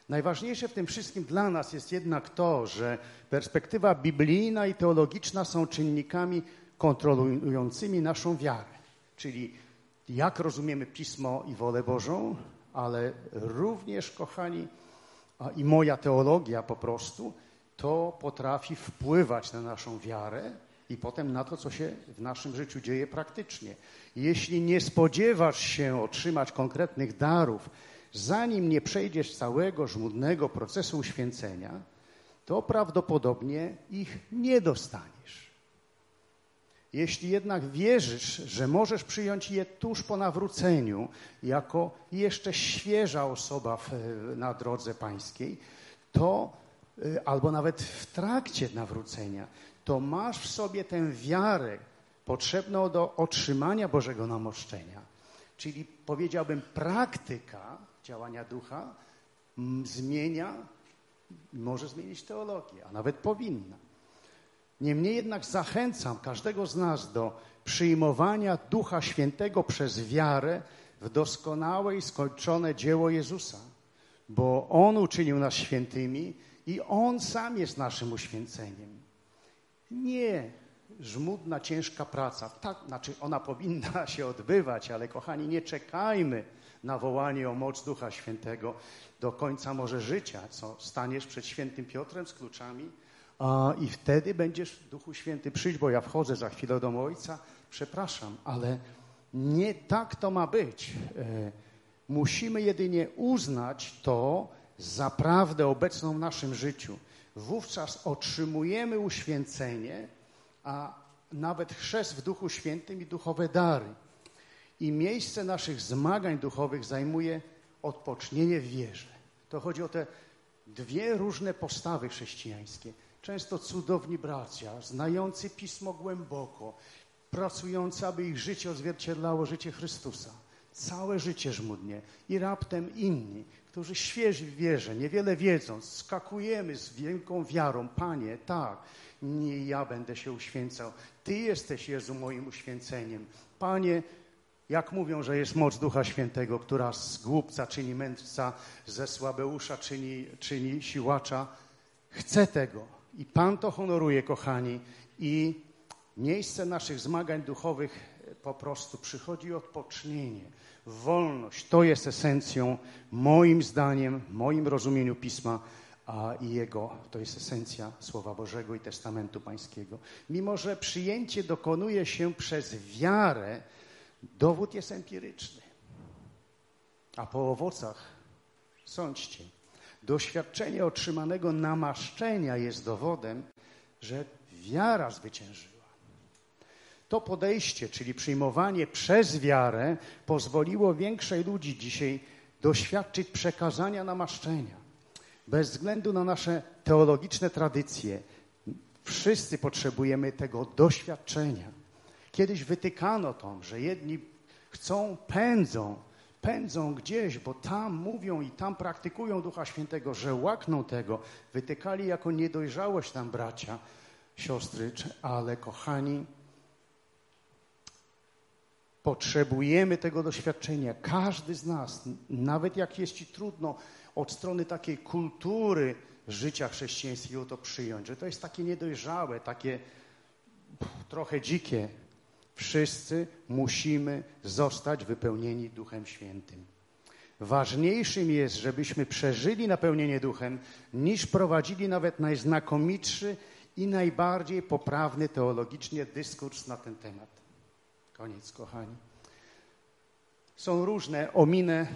Najważniejsze w tym wszystkim dla nas jest jednak to, że perspektywa biblijna i teologiczna są czynnikami kontrolującymi naszą wiarę. Czyli jak rozumiemy Pismo i wolę Bożą, ale również, kochani, i moja teologia po prostu, to potrafi wpływać na naszą wiarę i potem na to, co się w naszym życiu dzieje praktycznie. Jeśli nie spodziewasz się otrzymać konkretnych darów, zanim nie przejdziesz całego żmudnego procesu uświęcenia, to prawdopodobnie ich nie dostaniesz. Jeśli jednak wierzysz, że możesz przyjąć je tuż po nawróceniu, jako jeszcze świeża osoba w, na drodze pańskiej, to albo nawet w trakcie nawrócenia, to masz w sobie tę wiarę potrzebną do otrzymania Bożego namoszczenia. Czyli powiedziałbym, praktyka działania ducha zmienia, może zmienić teologię, a nawet powinna. Niemniej jednak zachęcam każdego z nas do przyjmowania Ducha Świętego przez wiarę w doskonałe i skończone dzieło Jezusa, bo On uczynił nas świętymi i On sam jest naszym uświęceniem. Nie żmudna, ciężka praca. Tak, znaczy ona powinna (laughs) się odbywać, ale kochani, nie czekajmy na wołanie o moc Ducha Świętego do końca może życia, co staniesz przed świętym Piotrem z kluczami a, i wtedy będziesz Duchu Święty przyjść, bo ja wchodzę za chwilę do Ojca, przepraszam, ale nie tak to ma być. E, musimy jedynie uznać to za prawdę obecną w naszym życiu. Wówczas otrzymujemy uświęcenie, a nawet chrzest w Duchu Świętym i duchowe dary. I miejsce naszych zmagań duchowych zajmuje odpocznienie w wierze. To chodzi o te dwie różne postawy chrześcijańskie. Często cudowni bracia, znający Pismo głęboko, pracujący, aby ich życie odzwierciedlało życie Chrystusa. Całe życie żmudnie. I raptem inni, którzy świeży w wierze, niewiele wiedząc, skakujemy z wielką wiarą. Panie, tak, nie ja będę się uświęcał. Ty jesteś, Jezu, moim uświęceniem. Panie, Jak mówią, że jest moc Ducha Świętego, która z głupca czyni mędrca, ze słabeusza czyni, czyni siłacza. Chcę tego. I Pan to honoruje, kochani. I miejsce naszych zmagań duchowych po prostu przychodzi odpocznienie, wolność. To jest esencją, moim zdaniem, moim rozumieniu Pisma a i Jego, to jest esencja Słowa Bożego i Testamentu Pańskiego. Mimo, że przyjęcie dokonuje się przez wiarę, dowód jest empiryczny. A po owocach sądźcie. Doświadczenie otrzymanego namaszczenia jest dowodem, że wiara zwyciężyła. To podejście, czyli przyjmowanie przez wiarę, pozwoliło większej ludzi dzisiaj doświadczyć przekazania namaszczenia. Bez względu na nasze teologiczne tradycje, wszyscy potrzebujemy tego doświadczenia. Kiedyś wytykano to, że jedni chcą, pędzą, pędzą gdzieś, bo tam mówią i tam praktykują Ducha Świętego, że łakną tego. Wytykali jako niedojrzałość tam bracia, siostry, ale kochani, potrzebujemy tego doświadczenia. Każdy z nas, nawet jak jest ci trudno, od strony takiej kultury życia chrześcijańskiego to przyjąć, że to jest takie niedojrzałe, takie trochę dzikie. Wszyscy musimy zostać wypełnieni Duchem Świętym. Ważniejszym jest, żebyśmy przeżyli napełnienie Duchem, niż prowadzili nawet najznakomitszy i najbardziej poprawny teologicznie dyskurs na ten temat. Koniec, kochani. Są różne, ominę,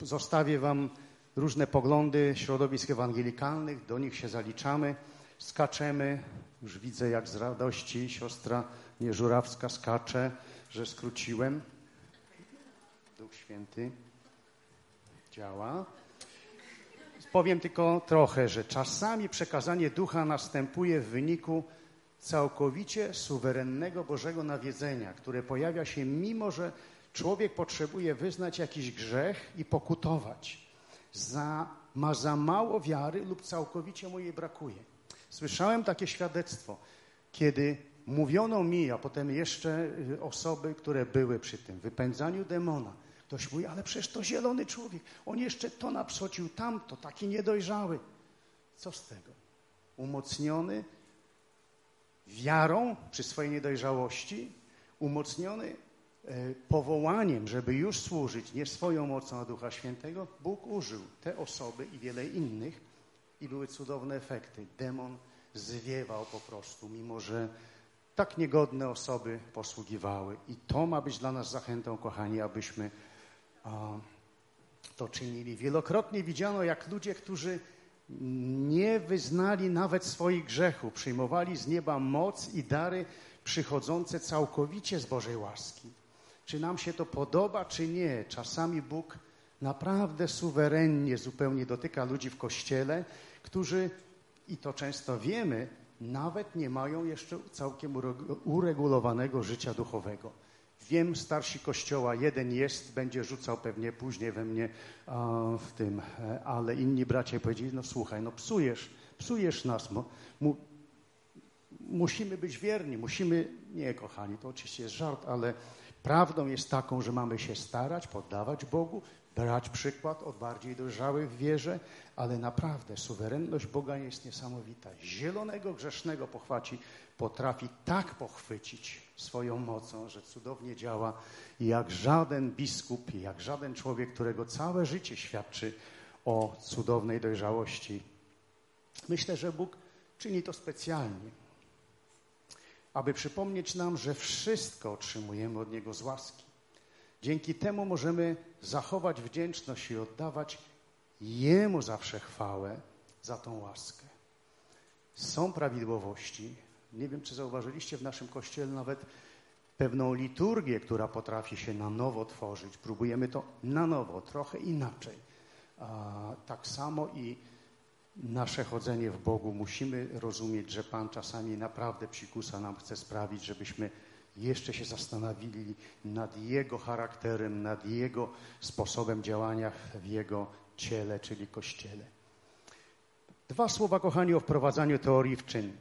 zostawię wam różne poglądy środowisk ewangelikalnych, do nich się zaliczamy, skaczemy. Już widzę, jak z radości siostra Nieżurawska skacze, że skróciłem. Duch Święty działa. Powiem tylko trochę, że czasami przekazanie ducha następuje w wyniku całkowicie suwerennego Bożego nawiedzenia, które pojawia się mimo, że człowiek potrzebuje wyznać jakiś grzech i pokutować za, ma za mało wiary lub całkowicie mu jej brakuje. Słyszałem takie świadectwo, kiedy mówiono mi, a potem jeszcze y, osoby, które były przy tym wypędzaniu demona. Ktoś mówi, ale przecież to zielony człowiek. On jeszcze to napsocił tamto, taki niedojrzały. Co z tego? Umocniony wiarą przy swojej niedojrzałości, umocniony E, powołaniem, żeby już służyć nie swoją mocą, a Ducha Świętego, Bóg użył te osoby i wiele innych i były cudowne efekty. Demon zwiewał po prostu, mimo że tak niegodne osoby posługiwały. I to ma być dla nas zachętą, kochani, abyśmy a, to czynili. Wielokrotnie widziano, jak ludzie, którzy nie wyznali nawet swoich grzechów, przyjmowali z nieba moc i dary przychodzące całkowicie z Bożej łaski czy nam się to podoba, czy nie. Czasami Bóg naprawdę suwerennie zupełnie dotyka ludzi w kościele, którzy, i to często wiemy, nawet nie mają jeszcze całkiem uregulowanego życia duchowego. Wiem, starsi kościoła, jeden jest, będzie rzucał pewnie później we mnie w tym, e, ale inni bracia powiedzieli, no słuchaj, no psujesz, psujesz nas, mu, mu, musimy być wierni, musimy, nie kochani, to oczywiście jest żart, ale Prawdą jest taką, że mamy się starać, poddawać Bogu, brać przykład od bardziej dojrzałych w wierze, ale naprawdę suwerenność Boga jest niesamowita. Zielonego, grzesznego pochwaci potrafi tak pochwycić swoją mocą, że cudownie działa jak żaden biskup, jak żaden człowiek, którego całe życie świadczy o cudownej dojrzałości. Myślę, że Bóg czyni to specjalnie aby przypomnieć nam, że wszystko otrzymujemy od Niego z łaski. Dzięki temu możemy zachować wdzięczność i oddawać Jemu zawsze chwałę za tą łaskę. Są prawidłowości. Nie wiem, czy zauważyliście w naszym kościele nawet pewną liturgię, która potrafi się na nowo tworzyć. Próbujemy to na nowo, trochę inaczej. Tak samo i nasze chodzenie w Bogu musimy rozumieć, że Pan czasami naprawdę psikusa nam chce sprawić, żebyśmy jeszcze się zastanowili nad Jego charakterem, nad Jego sposobem działania w Jego ciele, czyli Kościele. Dwa słowa, kochani, o wprowadzaniu teorii w czyn.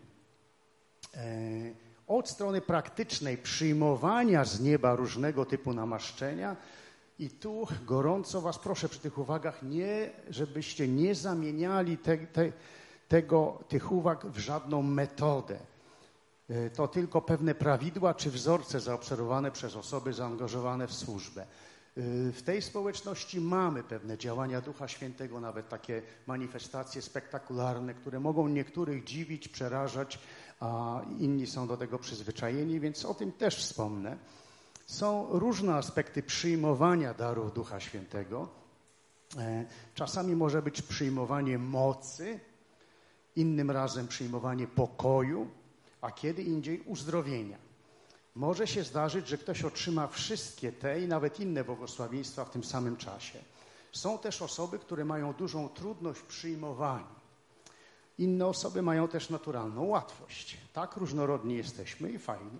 E, od strony praktycznej przyjmowania z nieba różnego typu namaszczenia. I tu gorąco Was proszę przy tych uwagach, nie, żebyście nie zamieniali te, te, tego, tych uwag w żadną metodę. E, to tylko pewne prawidła czy wzorce zaobserwowane przez osoby zaangażowane w służbę. E, w tej społeczności mamy pewne działania Ducha Świętego, nawet takie manifestacje spektakularne, które mogą niektórych dziwić, przerażać, a inni są do tego przyzwyczajeni, więc o tym też wspomnę. Są różne aspekty przyjmowania darów Ducha Świętego. E, czasami może być przyjmowanie mocy, innym razem przyjmowanie pokoju, a kiedy indziej uzdrowienia. Może się zdarzyć, że ktoś otrzyma wszystkie te i nawet inne błogosławieństwa w tym samym czasie. Są też osoby, które mają dużą trudność w przyjmowaniu. Inne osoby mają też naturalną łatwość. Tak różnorodni jesteśmy i fajni.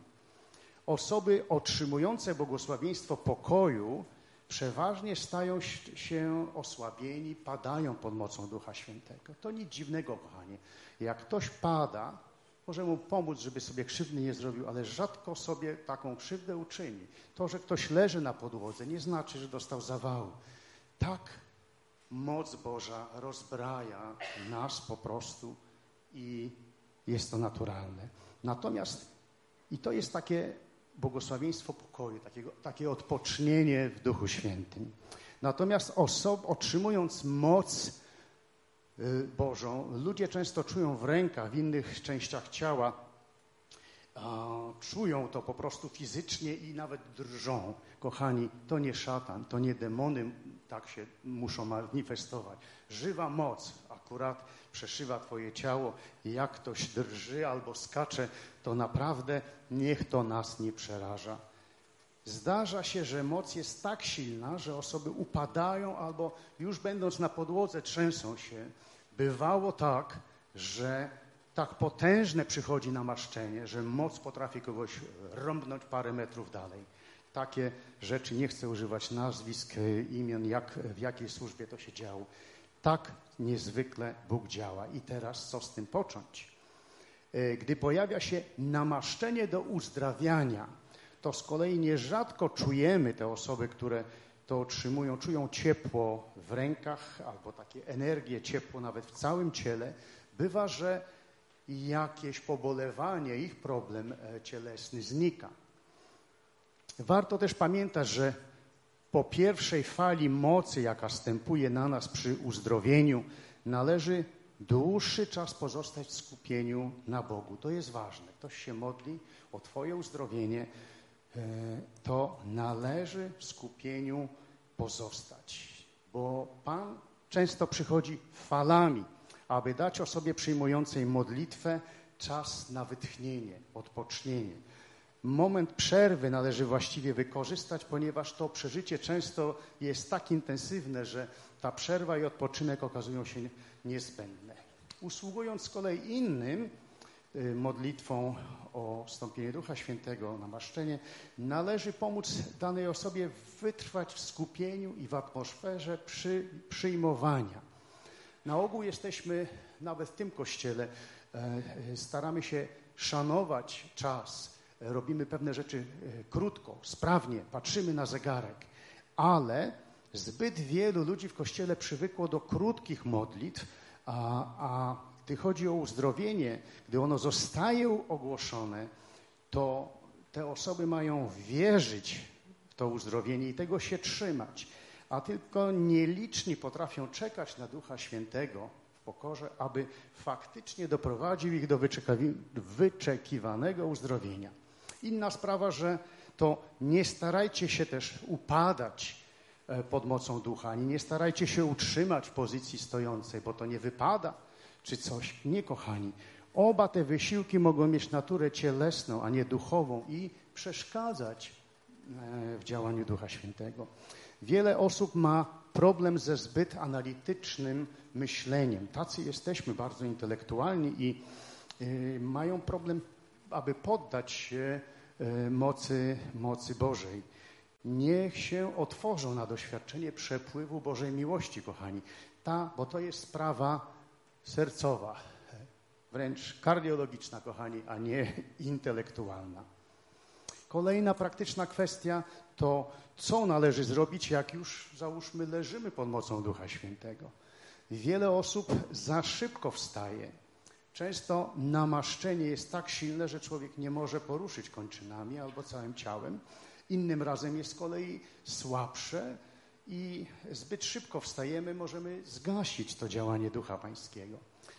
Osoby otrzymujące błogosławieństwo pokoju przeważnie stają się osłabieni, padają pod mocą Ducha Świętego. To nic dziwnego, kochanie. Jak ktoś pada, może mu pomóc, żeby sobie krzywdy nie zrobił, ale rzadko sobie taką krzywdę uczyni. To, że ktoś leży na podłodze, nie znaczy, że dostał zawału. Tak moc Boża rozbraja nas po prostu i jest to naturalne. Natomiast i to jest takie błogosławieństwo pokoju, takiego, takie odpocznienie w Duchu Świętym. Natomiast osob, otrzymując moc Bożą, ludzie często czują w rękach, w innych częściach ciała, czują to po prostu fizycznie i nawet drżą. Kochani, to nie szatan, to nie demony tak się muszą manifestować. Żywa moc akurat przeszywa Twoje ciało jak ktoś drży albo skacze, to naprawdę niech to nas nie przeraża. Zdarza się, że moc jest tak silna, że osoby upadają albo już będąc na podłodze trzęsą się. Bywało tak, że tak potężne przychodzi namaszczenie, że moc potrafi kogoś rąbnąć parę metrów dalej. Takie rzeczy, nie chcę używać nazwisk, imion, jak, w jakiej służbie to się działo. Tak niezwykle Bóg działa. I teraz co z tym począć? E, gdy pojawia się namaszczenie do uzdrawiania, to z kolei nierzadko czujemy te osoby, które to otrzymują, czują ciepło w rękach albo takie energię, ciepło nawet w całym ciele. Bywa, że jakieś pobolewanie, ich problem e, cielesny znika. Warto też pamiętać, że po pierwszej fali mocy, jaka stępuje na nas przy uzdrowieniu, należy dłuższy czas pozostać w skupieniu na Bogu. To jest ważne. Ktoś się modli o Twoje uzdrowienie, to należy w skupieniu pozostać, bo Pan często przychodzi falami, aby dać osobie przyjmującej modlitwę czas na wytchnienie, odpocznienie moment przerwy należy właściwie wykorzystać, ponieważ to przeżycie często jest tak intensywne, że ta przerwa i odpoczynek okazują się niezbędne. Usługując z kolei innym modlitwą o wstąpienie Ducha Świętego, namaszczenie, należy pomóc danej osobie wytrwać w skupieniu i w atmosferze przy, przyjmowania. Na ogół jesteśmy, nawet w tym kościele, e, staramy się szanować czas, robimy pewne rzeczy e, krótko, sprawnie, patrzymy na zegarek, ale zbyt wielu ludzi w kościele przywykło do krótkich modlitw, a, a gdy chodzi o uzdrowienie, gdy ono zostaje ogłoszone, to te osoby mają wierzyć w to uzdrowienie i tego się trzymać. A tylko nieliczni potrafią czekać na Ducha Świętego w pokorze, aby faktycznie doprowadził ich do wyczekiwanego uzdrowienia. Inna sprawa, że to nie starajcie się też upadać e, pod mocą ducha, ani nie starajcie się utrzymać pozycji stojącej, bo to nie wypada, czy coś. Nie, kochani. Oba te wysiłki mogą mieć naturę cielesną, a nie duchową i przeszkadzać e, w działaniu Ducha Świętego. Wiele osób ma problem ze zbyt analitycznym myśleniem. Tacy jesteśmy bardzo intelektualni i y, mają problem, aby poddać się E, mocy, mocy Bożej. Niech się otworzą na doświadczenie przepływu Bożej miłości, kochani. Ta, bo to jest sprawa sercowa. wręcz kardiologiczna, kochani, a nie (laughs) intelektualna. Kolejna praktyczna kwestia to, co należy zrobić, jak już, załóżmy, leżymy pod mocą Ducha Świętego. Wiele osób za szybko wstaje. Często namaszczenie jest tak silne, że człowiek nie może poruszyć kończynami albo całym ciałem. Innym razem jest z kolei słabsze i zbyt szybko wstajemy, możemy zgasić to działanie Ducha Pańskiego.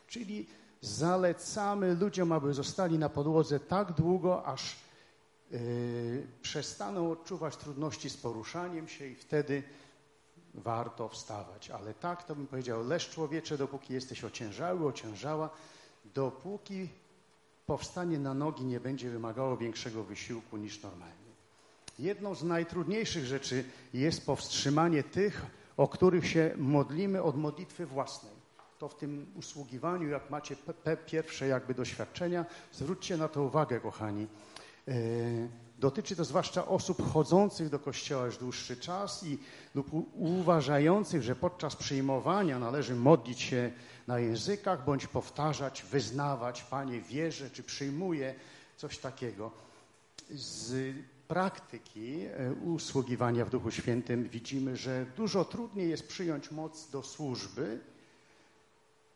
Czyli zalecamy ludziom, aby zostali na podłodze tak długo, aż yy, przestaną odczuwać trudności z poruszaniem się i wtedy warto wstawać. Ale tak to bym powiedział, leż człowiecze, dopóki jesteś ociężały, ociężała, dopóki powstanie na nogi nie będzie wymagało większego wysiłku niż normalnie. Jedną z najtrudniejszych rzeczy jest powstrzymanie tych, o których się modlimy od modlitwy własnej. To w tym usługiwaniu, jak macie pierwsze jakby doświadczenia, zwróćcie na to uwagę, kochani. Yy, dotyczy to zwłaszcza osób chodzących do kościoła już dłuższy czas i lub uważających, że podczas przyjmowania należy modlić się na językach bądź powtarzać, wyznawać, Panie wierzę czy przyjmuję, coś takiego. Z praktyki e, usługiwania w Duchu Świętym widzimy, że dużo trudniej jest przyjąć moc do służby,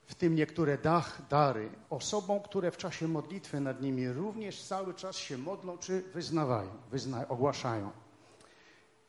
w tym niektóre dach, dary, osobom, które w czasie modlitwy nad nimi również cały czas się modlą czy wyznawają, wyzna, ogłaszają.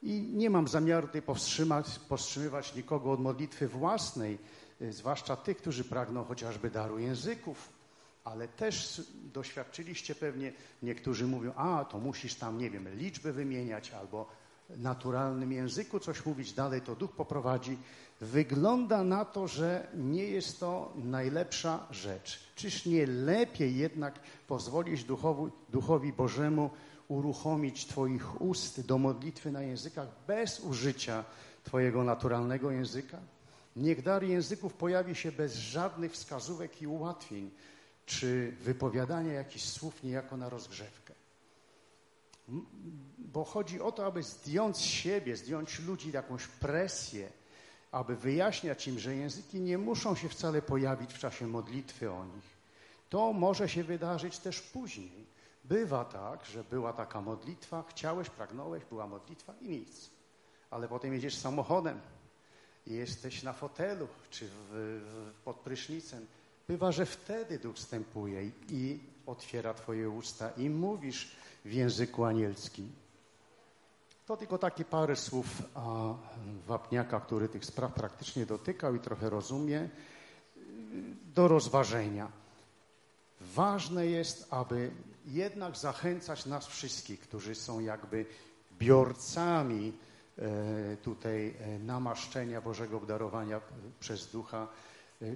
I nie mam zamiaru tutaj powstrzymać, powstrzymywać nikogo od modlitwy własnej, e, zwłaszcza tych, którzy pragną chociażby daru języków, ale też doświadczyliście pewnie, niektórzy mówią, a to musisz tam, nie wiem, liczby wymieniać albo naturalnym języku coś mówić, dalej to duch poprowadzi. Wygląda na to, że nie jest to najlepsza rzecz. Czyż nie lepiej jednak pozwolić duchowi, duchowi Bożemu uruchomić Twoich ust do modlitwy na językach bez użycia Twojego naturalnego języka? Niech dar języków pojawi się bez żadnych wskazówek i ułatwień czy wypowiadania jakichś słów niejako na rozgrzewkę. Bo chodzi o to, aby zdjąć z siebie, zdjąć ludzi jakąś presję, aby wyjaśniać im, że języki nie muszą się wcale pojawić w czasie modlitwy o nich. To może się wydarzyć też później. Bywa tak, że była taka modlitwa, chciałeś, pragnąłeś, była modlitwa i nic. Ale potem jedziesz samochodem jesteś na fotelu czy w, w, pod prysznicem Bywa, że wtedy Duch wstępuje i otwiera Twoje usta i mówisz w języku anielskim. To tylko takie parę słów a, wapniaka, który tych spraw praktycznie dotykał i trochę rozumie, do rozważenia. Ważne jest, aby jednak zachęcać nas wszystkich, którzy są jakby biorcami e, tutaj e, namaszczenia Bożego obdarowania przez Ducha,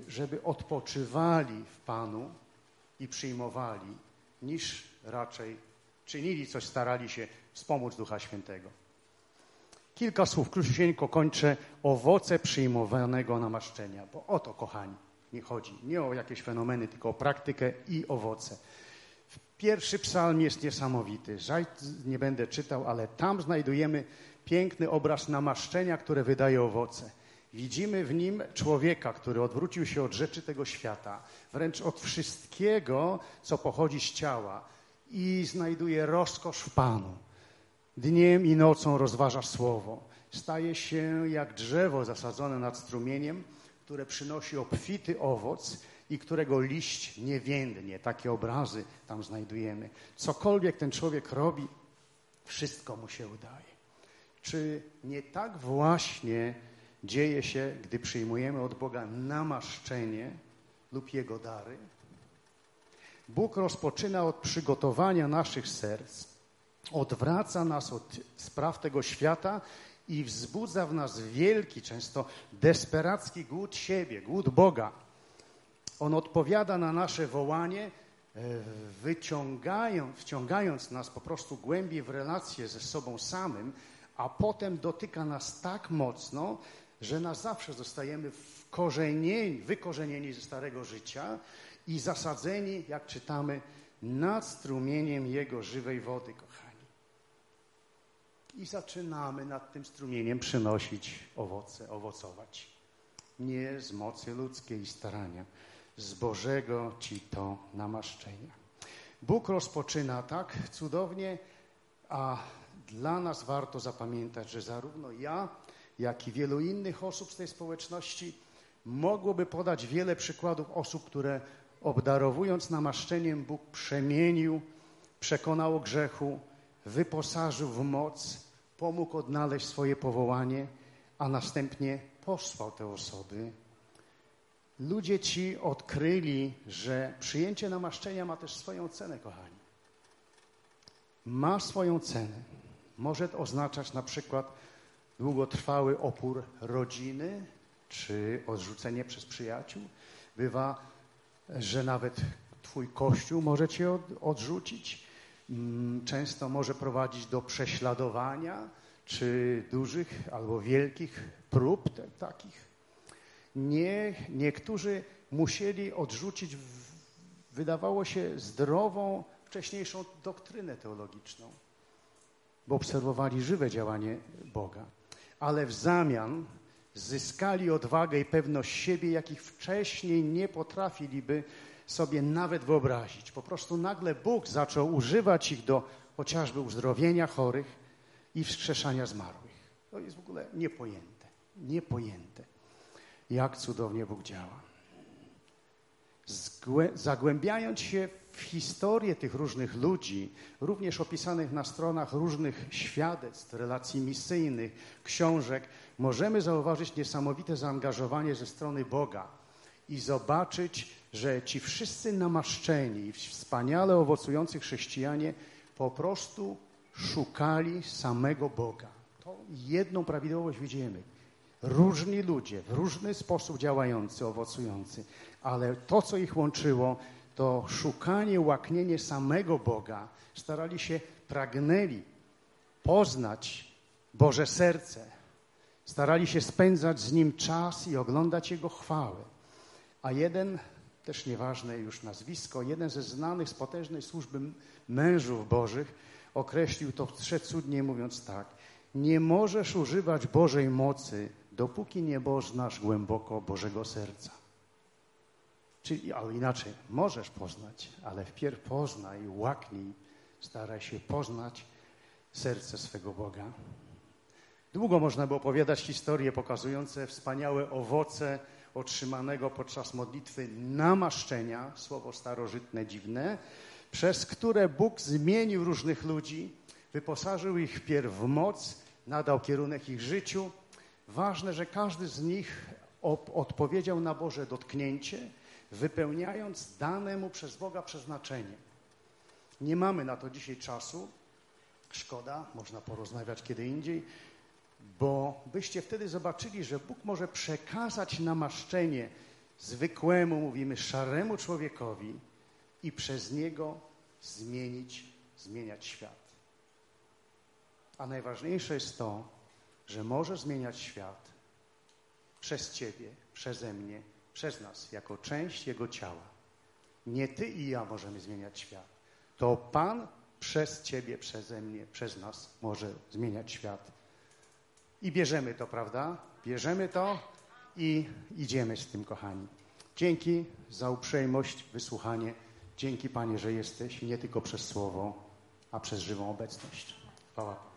żeby odpoczywali w Panu i przyjmowali, niż raczej czynili coś, starali się wspomóc Ducha Świętego. Kilka słów, króciusieńko kończę. Owoce przyjmowanego namaszczenia. Bo o to, kochani, nie chodzi. Nie o jakieś fenomeny, tylko o praktykę i owoce. Pierwszy psalm jest niesamowity. Żal nie będę czytał, ale tam znajdujemy piękny obraz namaszczenia, które wydaje owoce. Widzimy w nim człowieka, który odwrócił się od rzeczy tego świata, wręcz od wszystkiego, co pochodzi z ciała i znajduje rozkosz w Panu. Dniem i nocą rozważa słowo. Staje się jak drzewo zasadzone nad strumieniem, które przynosi obfity owoc i którego liść nie więdnie. Takie obrazy tam znajdujemy. Cokolwiek ten człowiek robi, wszystko mu się udaje. Czy nie tak właśnie dzieje się, gdy przyjmujemy od Boga namaszczenie lub Jego dary. Bóg rozpoczyna od przygotowania naszych serc, odwraca nas od spraw tego świata i wzbudza w nas wielki, często desperacki głód siebie, głód Boga. On odpowiada na nasze wołanie, e, wciągając nas po prostu głębiej w relacje ze sobą samym, a potem dotyka nas tak mocno, że na zawsze zostajemy wykorzenieni ze starego życia i zasadzeni, jak czytamy, nad strumieniem Jego żywej wody, kochani. I zaczynamy nad tym strumieniem przynosić owoce, owocować. Nie z mocy ludzkiej starania, z Bożego Ci to namaszczenia. Bóg rozpoczyna tak cudownie, a dla nas warto zapamiętać, że zarówno ja, jak i wielu innych osób z tej społeczności mogłoby podać wiele przykładów osób, które obdarowując namaszczeniem Bóg przemienił, przekonał o grzechu, wyposażył w moc, pomógł odnaleźć swoje powołanie, a następnie posłał te osoby. Ludzie ci odkryli, że przyjęcie namaszczenia ma też swoją cenę, kochani. Ma swoją cenę. Może to oznaczać na przykład długotrwały opór rodziny, czy odrzucenie przez przyjaciół. Bywa, że nawet Twój kościół może Cię odrzucić. Mm, często może prowadzić do prześladowania, czy dużych albo wielkich prób te, takich. Nie, niektórzy musieli odrzucić, wydawało się, zdrową, wcześniejszą doktrynę teologiczną, bo obserwowali żywe działanie Boga. Ale w zamian zyskali odwagę i pewność siebie, jakich wcześniej nie potrafiliby sobie nawet wyobrazić. Po prostu nagle Bóg zaczął używać ich do chociażby uzdrowienia chorych i wskrzeszania zmarłych. To jest w ogóle niepojęte, niepojęte, jak cudownie Bóg działa. Zagłębiając się w historię tych różnych ludzi, również opisanych na stronach różnych świadectw, relacji misyjnych, książek, możemy zauważyć niesamowite zaangażowanie ze strony Boga i zobaczyć, że ci wszyscy namaszczeni, wspaniale owocujący chrześcijanie po prostu szukali samego Boga. To jedną prawidłowość widzimy. Różni ludzie, w różny sposób działający, owocujący, ale to, co ich łączyło, to szukanie, łaknienie samego Boga. Starali się, pragnęli poznać Boże serce. Starali się spędzać z Nim czas i oglądać Jego chwałę. A jeden, też nieważne już nazwisko, jeden ze znanych z potężnej służby mężów Bożych określił to cudnie mówiąc tak. Nie możesz używać Bożej mocy, dopóki nie poznasz głęboko Bożego serca. Czyli, inaczej, możesz poznać, ale wpierw poznaj, łaknij, staraj się poznać serce swego Boga. Długo można by opowiadać historie pokazujące wspaniałe owoce otrzymanego podczas modlitwy namaszczenia, słowo starożytne, dziwne, przez które Bóg zmienił różnych ludzi, wyposażył ich wpierw w moc, nadał kierunek ich życiu. Ważne, że każdy z nich odpowiedział na Boże dotknięcie, wypełniając dane mu przez Boga przeznaczenie. Nie mamy na to dzisiaj czasu. Szkoda, można porozmawiać kiedy indziej, bo byście wtedy zobaczyli, że Bóg może przekazać namaszczenie zwykłemu, mówimy, szaremu człowiekowi i przez niego zmienić, zmieniać świat. A najważniejsze jest to, że może zmieniać świat przez Ciebie, przeze mnie, przez nas, jako część Jego ciała. Nie Ty i ja możemy zmieniać świat. To Pan przez Ciebie, przeze mnie, przez nas może zmieniać świat. I bierzemy to, prawda? Bierzemy to i idziemy z tym, kochani. Dzięki za uprzejmość, wysłuchanie. Dzięki, Panie, że jesteś nie tylko przez słowo, a przez żywą obecność. Chwała